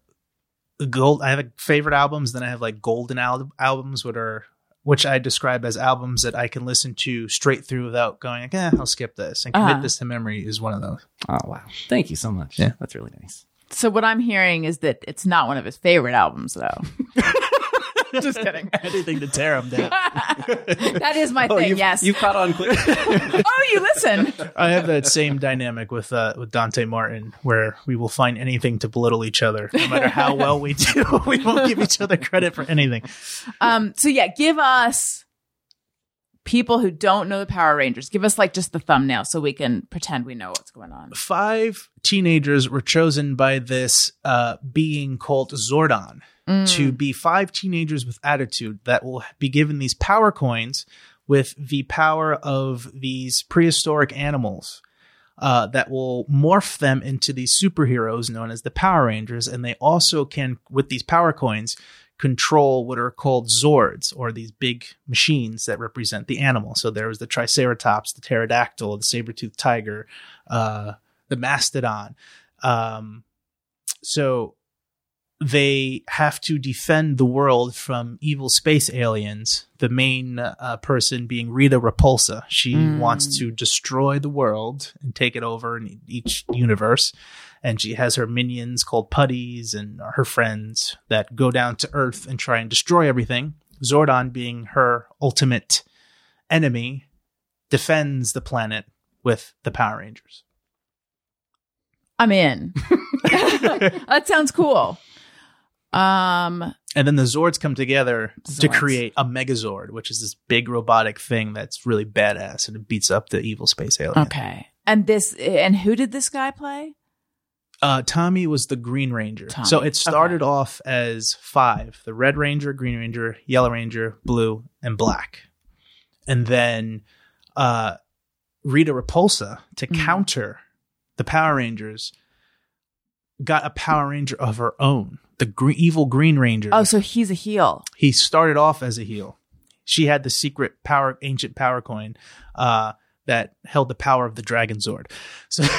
gold. I have like, favorite albums. Then I have like golden al- albums, which are which I describe as albums that I can listen to straight through without going like, eh, I'll skip this. And commit Uh-huh. this to memory is one of those. Oh wow, thank you so much. Yeah. that's really nice. So what I'm hearing is that it's not one of his favorite albums, though. Just kidding. Anything to tear them down. That is my thing. you've, yes. you caught on quick. oh, you listen. I have that same dynamic with uh, with Dante Martin, where we will find anything to belittle each other, no matter how well we do. we won't give each other credit for anything. Um. So yeah, give us people who don't know the Power Rangers. Give us like just the thumbnail so we can pretend we know what's going on. five teenagers were chosen by this uh, being called Zordon to be five teenagers with attitude that will be given these power coins with the power of these prehistoric animals. Uh, that will morph them into these superheroes known as the Power Rangers, and they also can, with these power coins, control what are called Zords, or these big machines that represent the animal. So there was the Triceratops, the pterodactyl, the saber-toothed tiger, uh, the mastodon. Um, so they have to defend the world from evil space aliens. The main uh, person being Rita Repulsa. She wants to destroy the world and take it over in each universe. And she has her minions called putties and her friends that go down to Earth and try and destroy everything. Zordon, being her ultimate enemy, defends the planet with the Power Rangers. I'm in. that sounds cool. Um, And then the Zords come together to create a Megazord, which is this big robotic thing that's really badass and it beats up the evil space alien. okay. And this, and who did this guy play? Uh, Tommy was the Green Ranger. Tommy. So it started off as five the Red Ranger, Green Ranger, Yellow Ranger, Blue, and Black. And then uh, Rita Repulsa, to Mhm. counter the Power Rangers, got a Power Ranger of her own, the gre- evil Green Ranger. Oh, so he's a heel. he started off as a heel. She had the secret power, ancient power coin uh, that held the power of the Dragon Zord. So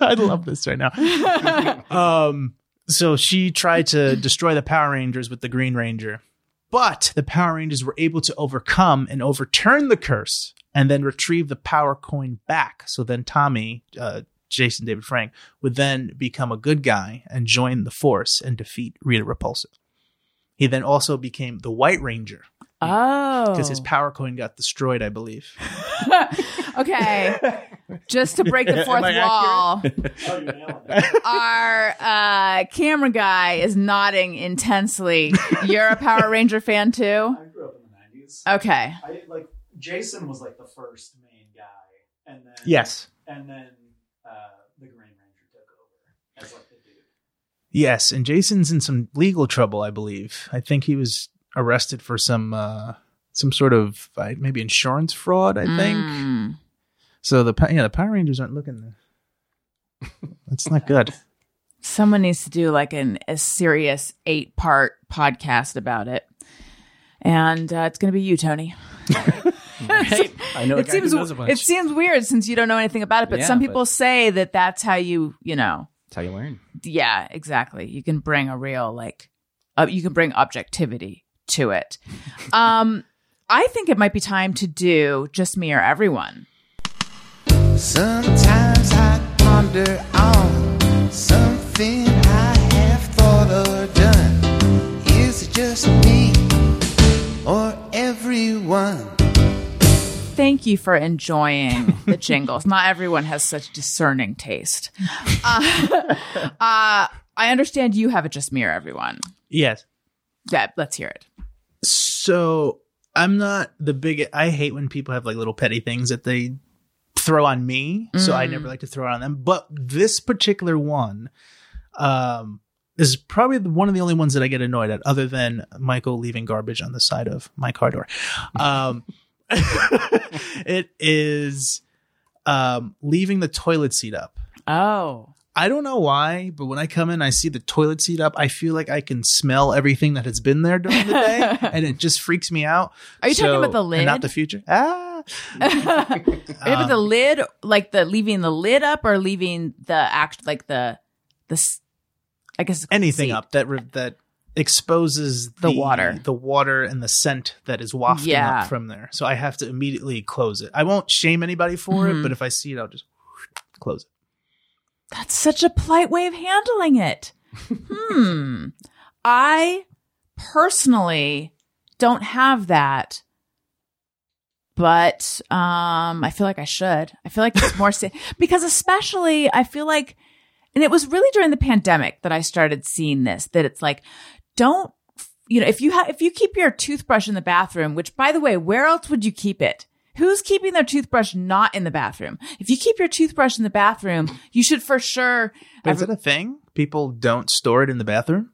I love this right now. Um, so she tried to destroy the Power Rangers with the Green Ranger, but the Power Rangers were able to overcome and overturn the curse and then retrieve the power coin back. So then Tommy, uh, Jason David Frank, would then become a good guy and join the force and defeat Rita Repulsa. He then also became the White Ranger Oh. because his power coin got destroyed, I believe. okay. Just to break the fourth wall, our uh, camera guy is nodding intensely. You're a Power Ranger fan too? I grew up in the nineties. Okay. I like Jason was like the first main guy, and then Yes. and then uh, the Green Ranger took over as like the dude. Yes, and Jason's in some legal trouble, I believe. I think he was arrested for some uh some sort of uh, maybe insurance fraud, I think. Mm. So the yeah, the Power Rangers aren't looking That's not good. Someone needs to do like an a serious eight part podcast about it, and uh, it's going to be you, Tony. I know it seems who knows a bunch. it seems weird since you don't know anything about it, but Yeah, some but- people say that that's how you you know That's how you learn. yeah exactly you can bring a real like uh, you can bring objectivity to it. Um, I think it might be time to do just me or everyone. Sometimes I ponder on something I have thought or done. Is it just me or everyone? Thank you for enjoying the jingles. Not everyone has such discerning taste. Uh, uh, I understand you have it just me or everyone. Yes. Yeah, let's hear it. So I'm not the big. I hate when people have like little petty things that they throw on me. So I never like to throw it on them. But this particular one, um, is probably one of the only ones that I get annoyed at, other than Michael leaving garbage on the side of my car door. Um, it is um, leaving the toilet seat up. Oh, I don't know why, but when I come in, I see the toilet seat up. I feel like I can smell everything that has been there during the day, and it just freaks me out. Are you talking about the and not the future. Ah, Are you talking about the lid, like the leaving the lid up, or leaving the act, like the the. I guess anything seat. up that re- that exposes The water. the water, and the scent that is wafting Yeah. up from there. So I have to immediately close it. I won't shame anybody for Mhm. it, but if I see it, I'll just close it. That's such a polite way of handling it. hmm. I personally don't have that. But um I feel like I should. I feel like it's more safe because especially I feel like and it was really during the pandemic that I started seeing this that it's like don't you know if you have if you keep your toothbrush in the bathroom, which by the way, where else would you keep it? Who's keeping their toothbrush not in the bathroom? If you keep your toothbrush in the bathroom, you should for sure But is it a thing? People don't store it in the bathroom.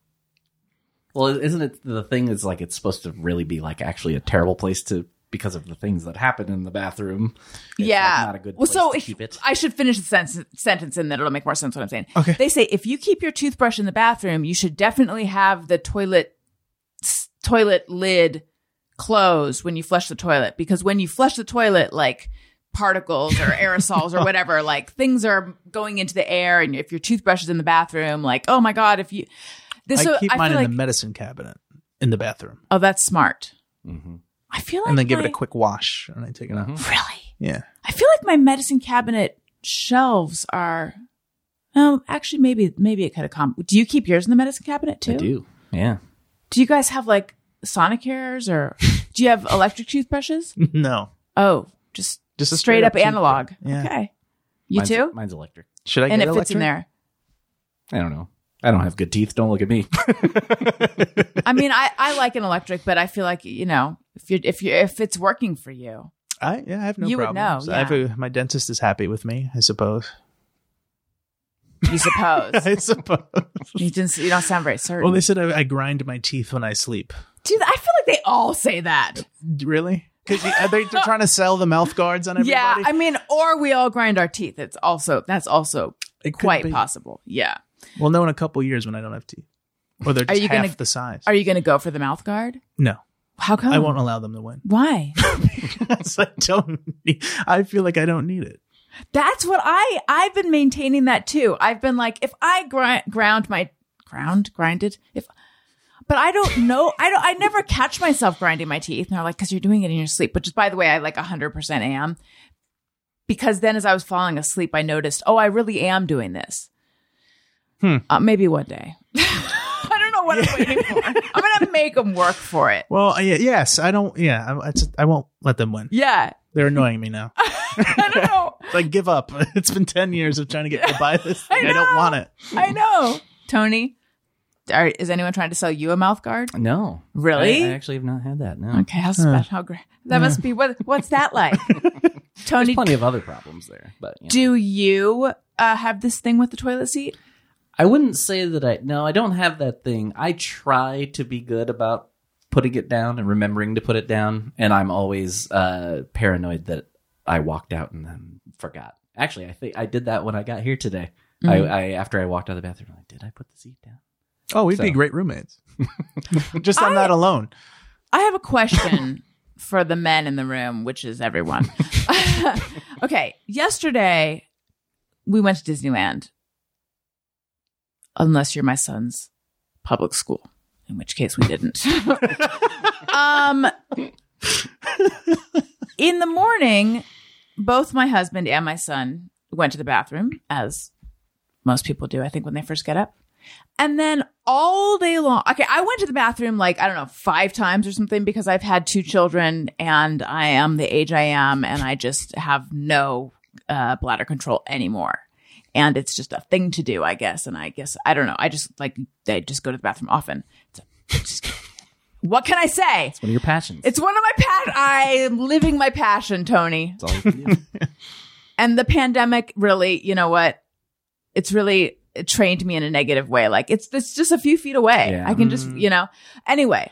Well, isn't it the thing is like it's supposed to really be like actually a terrible place to because of the things that happen in the bathroom. It's, yeah. like, not a good well, so to if- keep it. I should finish the sentence, sentence and then it'll make more sense what I'm saying. Okay. They say if you keep your toothbrush in the bathroom, you should definitely have the toilet s- toilet lid closed when you flush the toilet because when you flush the toilet, like particles or aerosols or whatever, like things are going into the air. And if your toothbrush is in the bathroom, like, oh my God, if you, this, I so keep I mine in like, the medicine cabinet in the bathroom, oh, that's smart. Mm-hmm. I feel like, and then give it a quick wash, and I take it out. really, Yeah, I feel like my medicine cabinet shelves are, oh, actually, maybe, maybe it could have come. Do you keep yours in the medicine cabinet too? I do. Yeah. Do you guys have like Sonicares or do you have electric toothbrushes? no, Oh, just just a straight, up, toothbrush. analog. Yeah. Okay. You Mine's, too? Mine's electric. Should I? and get it And it fits in there. I don't know. I don't have good teeth. Don't look at me. I mean, I, I like an electric, but I feel like, you know, if you're, if you if it's working for you, I yeah, I have no You would problems. know, I have a, my dentist is happy with me, I suppose. you suppose. I suppose. you, didn't, you don't sound very certain. well, they said I, I grind my teeth when I sleep. Dude, I feel like they all say that. Really? Because they're trying to sell the mouth guards on everybody? Yeah, I mean, or we all grind our teeth. It's also, that's also It quite possible. Yeah. Well, no, in a couple years when I don't have teeth, or they're Are you half gonna- the size. Are you going to go for the mouth guard? no, How come? I won't allow them to win. Why? Because I don't. Need, I feel like I don't need it. That's what I I've been maintaining that too. I've been like if I grind ground my ground grinded if but I don't know. I don't I never catch myself grinding my teeth. And they're like cuz you're doing it in your sleep, which is by the way I like 100% am. Because then as I was falling asleep I noticed, "Oh, I really am doing this." Hmm. Uh, maybe one day. I don't know what I'm waiting for. I'm going to make them work for it. Well, yeah, yes, I don't. Yeah, I, I won't let them win. Yeah. They're annoying me now. I don't know. like, give up. It's been ten years of trying to get to buy this. I. I, don't want it. I know. Tony, are, is anyone trying to sell you a mouth guard? no. Really? I, I actually have not had that. No. Okay, how special? How great? That must be what? What's that like, Tony? There's plenty of other problems there, but you know. Do you uh, have this thing with the toilet seat? I wouldn't say that I no, I don't have that thing. I try to be good about putting it down and remembering to put it down, and I'm always uh, paranoid that I walked out and then forgot. Actually, I think I did that when I got here today. I, I after I walked out of the bathroom, I'm like, did I put the seat down? Oh, we'd be great roommates. Just I'm I- not alone. I have a question for the men in the room, which is everyone. okay, yesterday we went to Disneyland. Unless you're my son's public school, in which case we didn't. um, in the morning, both my husband and my son went to the bathroom, as most people do, I think, when they first get up. And then all day long, okay, I went to the bathroom like, I don't know, five times or something because I've had two children and I am the age I am and I just have no uh, bladder control anymore. And it's just a thing to do, I guess. And I guess, I don't know. I just like, I just go to the bathroom often. It's a- just- what can I say? It's one of your passions. It's one of my passion. I'm living my passion, Tony. That's all you can do. And the pandemic really, you know what? It's really trained me in a negative way. Like it's it's just a few feet away. Yeah. I can just, you know. Anyway,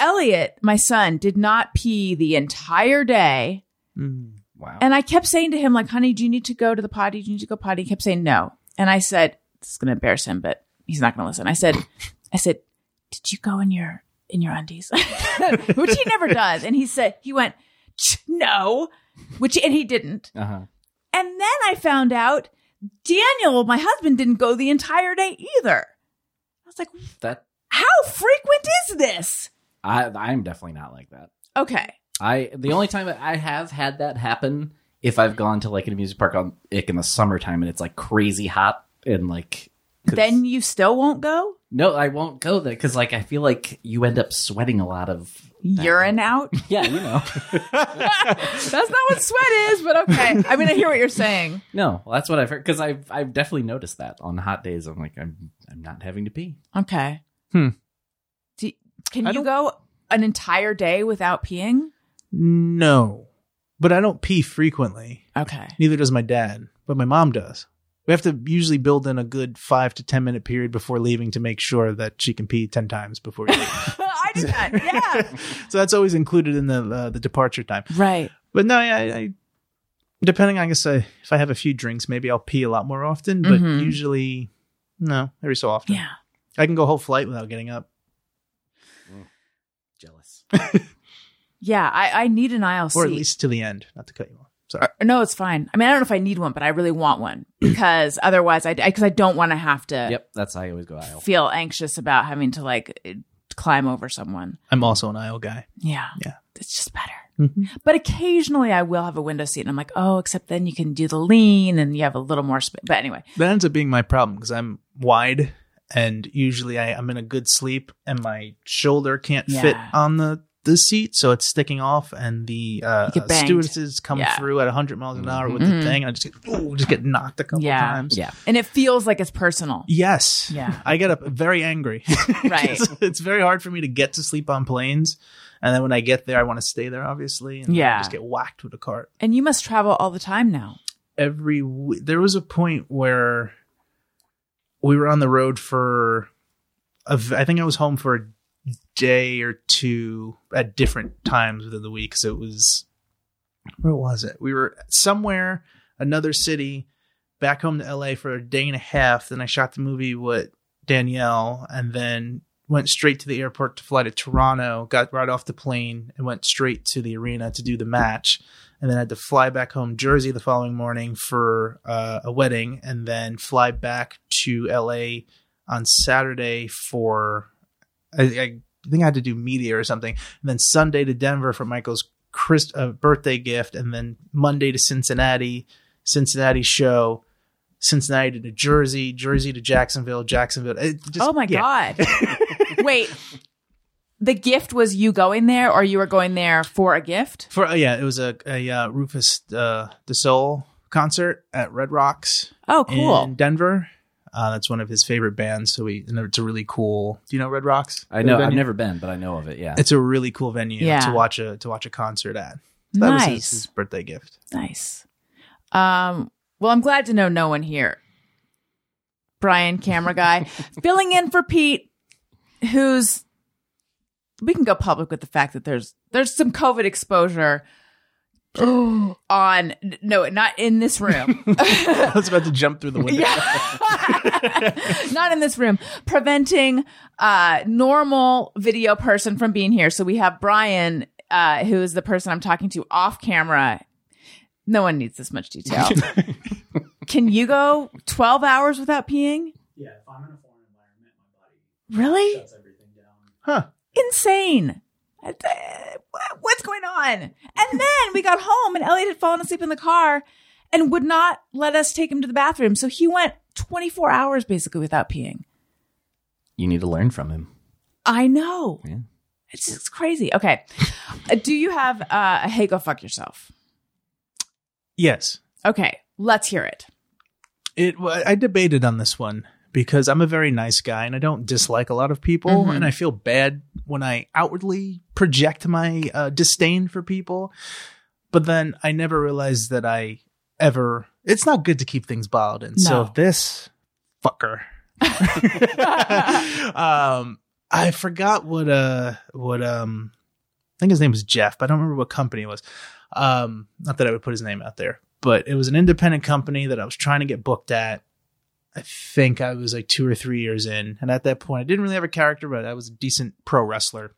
Elliot, my son, did not pee the entire day. Mm. wow. And I kept saying to him, like, honey, do you need to go to the potty? Do you need to go potty? He kept saying no. And I said, this is gonna embarrass him, but he's not gonna listen. I said, I said, Did you go in your in your undies? which he never does. And he said, he went, "Ch- no. Which and he didn't. uh-huh. And then I found out Daniel, my husband, didn't go the entire day either. I was like, That how frequent is this? I I'm definitely not like that. Okay. I the only time that I have had that happen if I've gone to like an amusement park on like in the summertime and it's like crazy hot and like Then you still won't go? no, I won't go there because like I feel like you end up sweating a lot of Urine out? yeah, you know. That's not what sweat is, but okay. I mean, I hear what you're saying. no, well, that's what I've heard because I've I've definitely noticed that on hot days. I'm like I'm I'm not having to pee. Okay. Hmm. Do, can I you don't- go an entire day without peeing? No, but I don't pee frequently. Okay. Neither does my dad, but my mom does. We have to usually build in a good five to ten minute period before leaving to make sure that she can pee ten times before we leave. I did that. Yeah. so that's always included in the uh, the departure time. right. But no, yeah, I, I depending, I guess, I, if I have a few drinks, maybe I'll pee a lot more often. But Mhm. usually, no, every so often. Yeah. I can go whole flight without getting up. Jealous. Yeah, I, I need an aisle or at least to the end. Not to cut you off. Sorry. Uh, no, it's fine. I mean, I don't know if I need one, but I really want one because otherwise, I because I don't want to have to Yep, that's how I always go aisle. feel anxious about having to like eh, climb over someone. I'm also an aisle guy. Yeah, Yeah. it's just better. Mm-hmm. But occasionally, I will have a window seat, and I'm like, oh, except then you can do the lean, and you have a little more space. But anyway, That ends up being my problem because I'm wide and usually I, I'm in a good sleep and my shoulder can't fit on the, the seat, so it's sticking off and the uh, You get stewardesses come Yeah. through at 100 miles an hour with Mhm. the thing and I just get, ooh, just get knocked a couple Yeah. times. Yeah. and it feels like it's personal. Yes. Yeah. I get up very angry. Right. it's, it's very hard for me to get to sleep on planes. And then when I get there, I want to stay there, obviously. And Yeah. I just get whacked with a cart. And you must travel all the time now. every w- there was a point where we were on the road for a v- I think I was home for a day or two at different times within the week. So it was where was it? We were somewhere another city back home to LA for a day and a half. Then I shot the movie with Danielle and then went straight to the airport to fly to Toronto got right off the plane and went straight to the arena to do the match. And then I had to fly back home Jersey the following morning for uh, a wedding, and then fly back to LA on Saturday for I, I think I had to do media or something, and then Sunday to Denver for Michael's Chris, uh, birthday gift, and then Monday to Cincinnati, Cincinnati show. Cincinnati to New Jersey, Jersey to Jacksonville, Jacksonville. Just- oh my yeah. god! Wait, the gift was you going there, or you were going there for a gift? For uh, yeah, it was a, a uh, Rufus uh, Du Sol concert at Red Rocks. Oh, cool. in Denver. Uh, that's one of his favorite bands. So we, and it's a really cool. Do you know Red Rocks? I know. The I've never been, but I know of it. Yeah. It's a really cool venue Yeah. to watch a to watch a concert at. So that was his, nice, his birthday gift. nice. Um, well, I'm glad to know no one here. Brian, camera guy, filling in for Pete, who's we can go public with the fact that there's there's some COVID exposure on no, not in this room. I was about to jump through the window. not in this room preventing uh normal video person from being here so we have brian uh who is the person i'm talking to off camera no one needs this much detail can you go 12 hours without peeing Yeah, if I'm in a foreign environment, my body really shuts everything down. Huh. insane what- what's going on and then we got home and elliot had fallen asleep in the car and would not let us take him to the bathroom so he went 24 hours basically without peeing You need to learn from him. I know. Yeah. It's just crazy. Okay. Uh, Do you have uh, a hey, go fuck yourself? Yes, Okay. Let's hear it. it. I debated on this one because I'm a very nice guy and I don't dislike a lot of people, Mhm. and I feel bad when I outwardly project my uh, disdain for people. But then I never realized that I ever. It's not good to keep things bottled in. So this fucker. um, I forgot what uh what um I think his name was Jeff, but I don't remember what company it was. Um, not that I would put his name out there, but it was an independent company that I was trying to get booked at. I think I was like two or three years in, and at that point, I didn't really have a character, but I was a decent pro wrestler.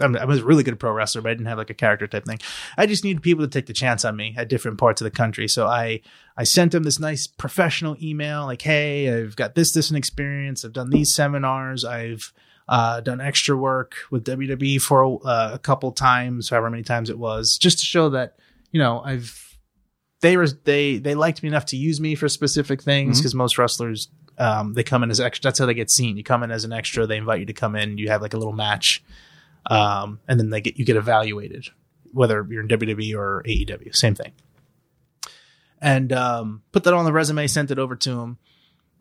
I, was a really good pro wrestler, but I didn't have like a character type thing. I just needed people to take the chance on me at different parts of the country. So I I sent them this nice professional email, like, "Hey, I've got this, this, and experience. I've done these seminars. I've uh, done extra work with WWE for uh, a couple times, however many times it was, just to show that you know I've they were they they liked me enough to use me for specific things because most wrestlers um, they come in as extra. That's how they get seen. You come in as an extra. They invite you to come in. You have like a little match, um, and then they get you get evaluated, whether you're in WWE or AEW. Same thing. And um, put that on the resume. Sent it over to him,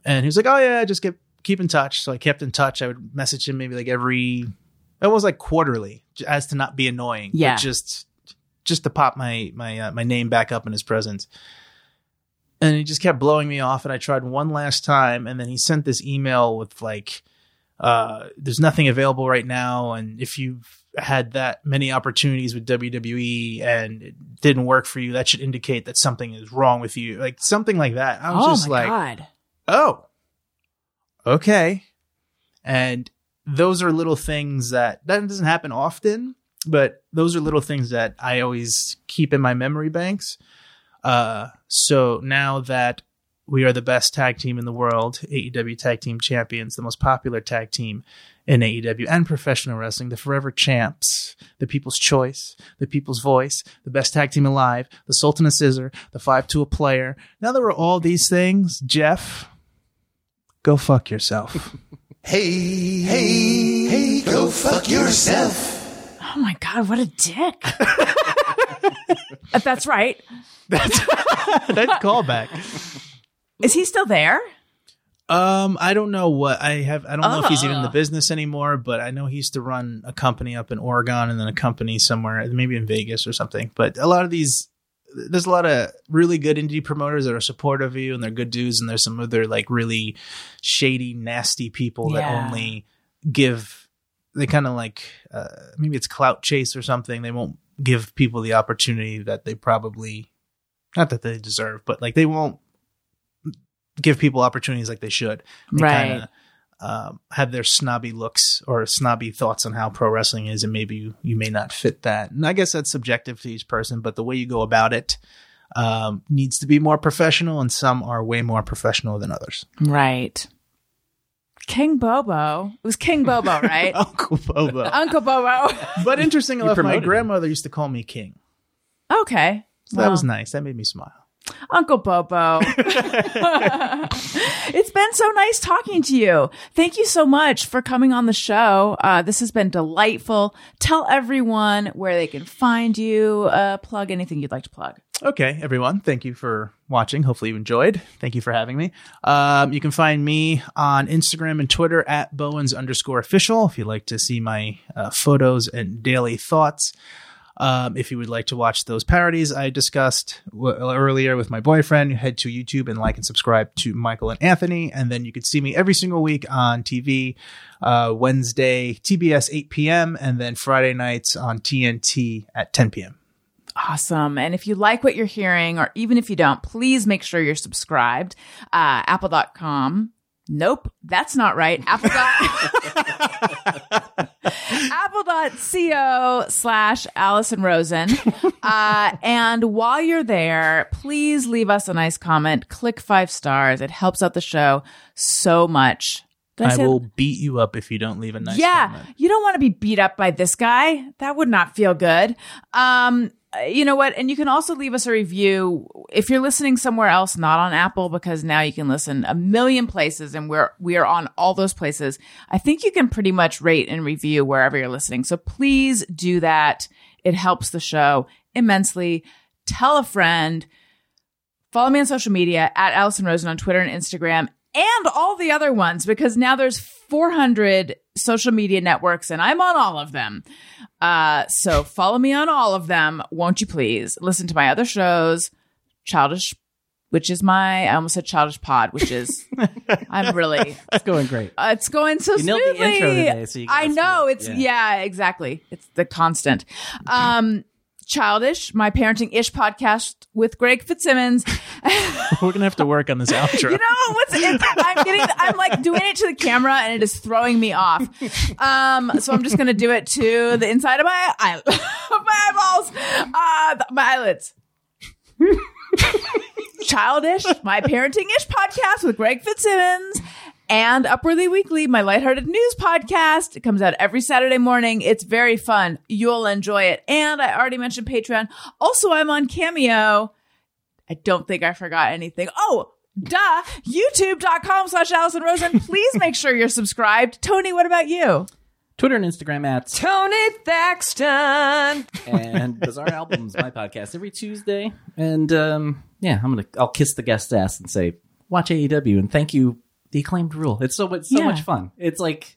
and he was like, "Oh yeah, just get keep in touch." So I kept in touch. I would message him maybe like every. It was like quarterly, as to not be annoying. Yeah. just just to pop my my uh, my name back up in his presence. And he just kept blowing me off, and I tried one last time, and then he sent this email with like, uh, "There's nothing available right now, and if you've had that many opportunities with WWE and it didn't work for you, that should indicate that something is wrong with you." Like something like that. I was oh just my like, God. oh, okay. And those are little things that that doesn't happen often, but those are little things that I always keep in my memory banks. Uh, so now that we are the best tag team in the world, AEW Tag Team Champions, the most popular tag team in AEW and professional wrestling, the Forever Champs, the People's Choice, the People's Voice, the best tag team alive, the Sultan of Scissor, the Five Tool Player. Now that we're all these things, Jeff, go fuck yourself. Hey, hey, hey, go fuck yourself. Oh my god, what a dick. That's right. That's that's callback. Is he still there? Um, I don't know what I have. I don't know if he's even in the Ah. business anymore, but I know he used to run a company up in Oregon and then a company somewhere, maybe in Vegas or something. But a lot of these, there's a lot of really good indie promoters that are supportive of you and they're good dudes, and there's some other like really shady, nasty people that Yeah. only give. They kind of like uh, maybe it's clout chase or something. They won't give people the opportunity that they probably, not that they deserve, but like they won't give people opportunities like they should. They Right. kinda, um, have their snobby looks or snobby thoughts on how pro wrestling is, and maybe you, you may not fit that. And I guess that's subjective to each person, but the way you go about it um, needs to be more professional, and some are way more professional than others. Right. King Bobo. It was King Bobo, right? Uncle Bobo. Uncle Bobo. but interesting enough, my promoted him. grandmother used to call me King. okay. So that was nice. That made me smile. Uncle Bobo. it's been so nice talking to you. Thank you so much for coming on the show. Uh, this has been delightful. Tell everyone where they can find you. Uh, plug anything you'd like to plug. Okay, everyone. Thank you for watching. Hopefully, you enjoyed. Thank you for having me. Um, you can find me on Instagram and Twitter at Bowens underscore official if you'd like to see my uh, photos and daily thoughts. Um, if you would like to watch those parodies I discussed w- earlier with my boyfriend, head to YouTube and like and subscribe to Michael and Anthony. And then you can see me every single week on TV, uh, Wednesday, TBS 8 p.m., and then Friday nights on TNT at 10 p.m. Awesome. And if you like what you're hearing, or even if you don't, please make sure you're subscribed. Uh, apple.com. Nope, that's not right. Apple. Apple.co slash Allison Rosen. Uh, and while you're there, please leave us a nice comment. Click five stars. It helps out the show so much. I say- will beat you up if you don't leave a nice yeah, comment. you don't want to be beat up by this guy. That would not feel good. Um, you know what? And you can also leave us a review if you're listening somewhere else, not on Apple, because now you can listen a million places, and we're we are on all those places. I think you can pretty much rate and review wherever you're listening. So please do that. It helps the show immensely. Tell a friend. Follow me on social media at Allison Rosen on Twitter and Instagram and all the other ones because now there's 400 social media networks and I'm on all of them. Uh, so follow me on all of them, won't you please? Listen to my other shows, Childish, which is my, I almost said Childish Pod, which is, I'm really, It's going great. uh, it's going so You nailed the smoothly. intro today, so you I know it's Yeah. yeah. exactly. It's the constant. Um, childish, my parenting ish podcast with Greg Fitzsimmons. We're gonna have to work on this outro. You know what's? I'm getting. I'm like doing it to the camera, and it is throwing me off. Um, so I'm just gonna do it to the inside of my eye, my eyeballs, uh, my eyelids. Childish, my parenting ish podcast with Greg Fitzsimmons. And Upwardly Weekly, my lighthearted news podcast. It comes out every Saturday morning. It's very fun. You'll enjoy it. And I already mentioned Patreon. Also, I'm on Cameo. I don't think I forgot anything. Oh, duh. YouTube.com slash Allison Rosen. Please make sure you're subscribed. Tony, what about you? Twitter and Instagram at Tony Thaxton. and Bizarre Albums, my podcast every Tuesday. And um, yeah, I'm gonna I'll kiss the guest ass and say watch AEW and thank you the acclaimed rule. It's so it's so Yeah. much fun. It's like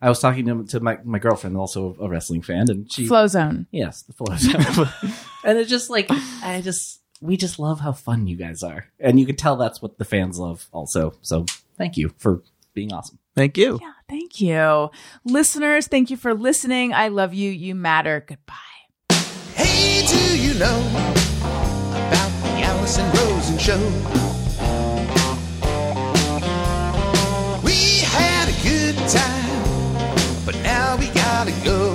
I was talking to, to my my girlfriend, also a wrestling fan, and she Flow Zone. yes the full and it's just like I just we just love how fun you guys are, and you can tell that's what the fans love also. So thank you for being awesome. Thank you. Yeah, thank you. Listeners, thank you for listening. I love you. You matter. Goodbye. Hey, do you know about the Allison Rosen show? Gotta go.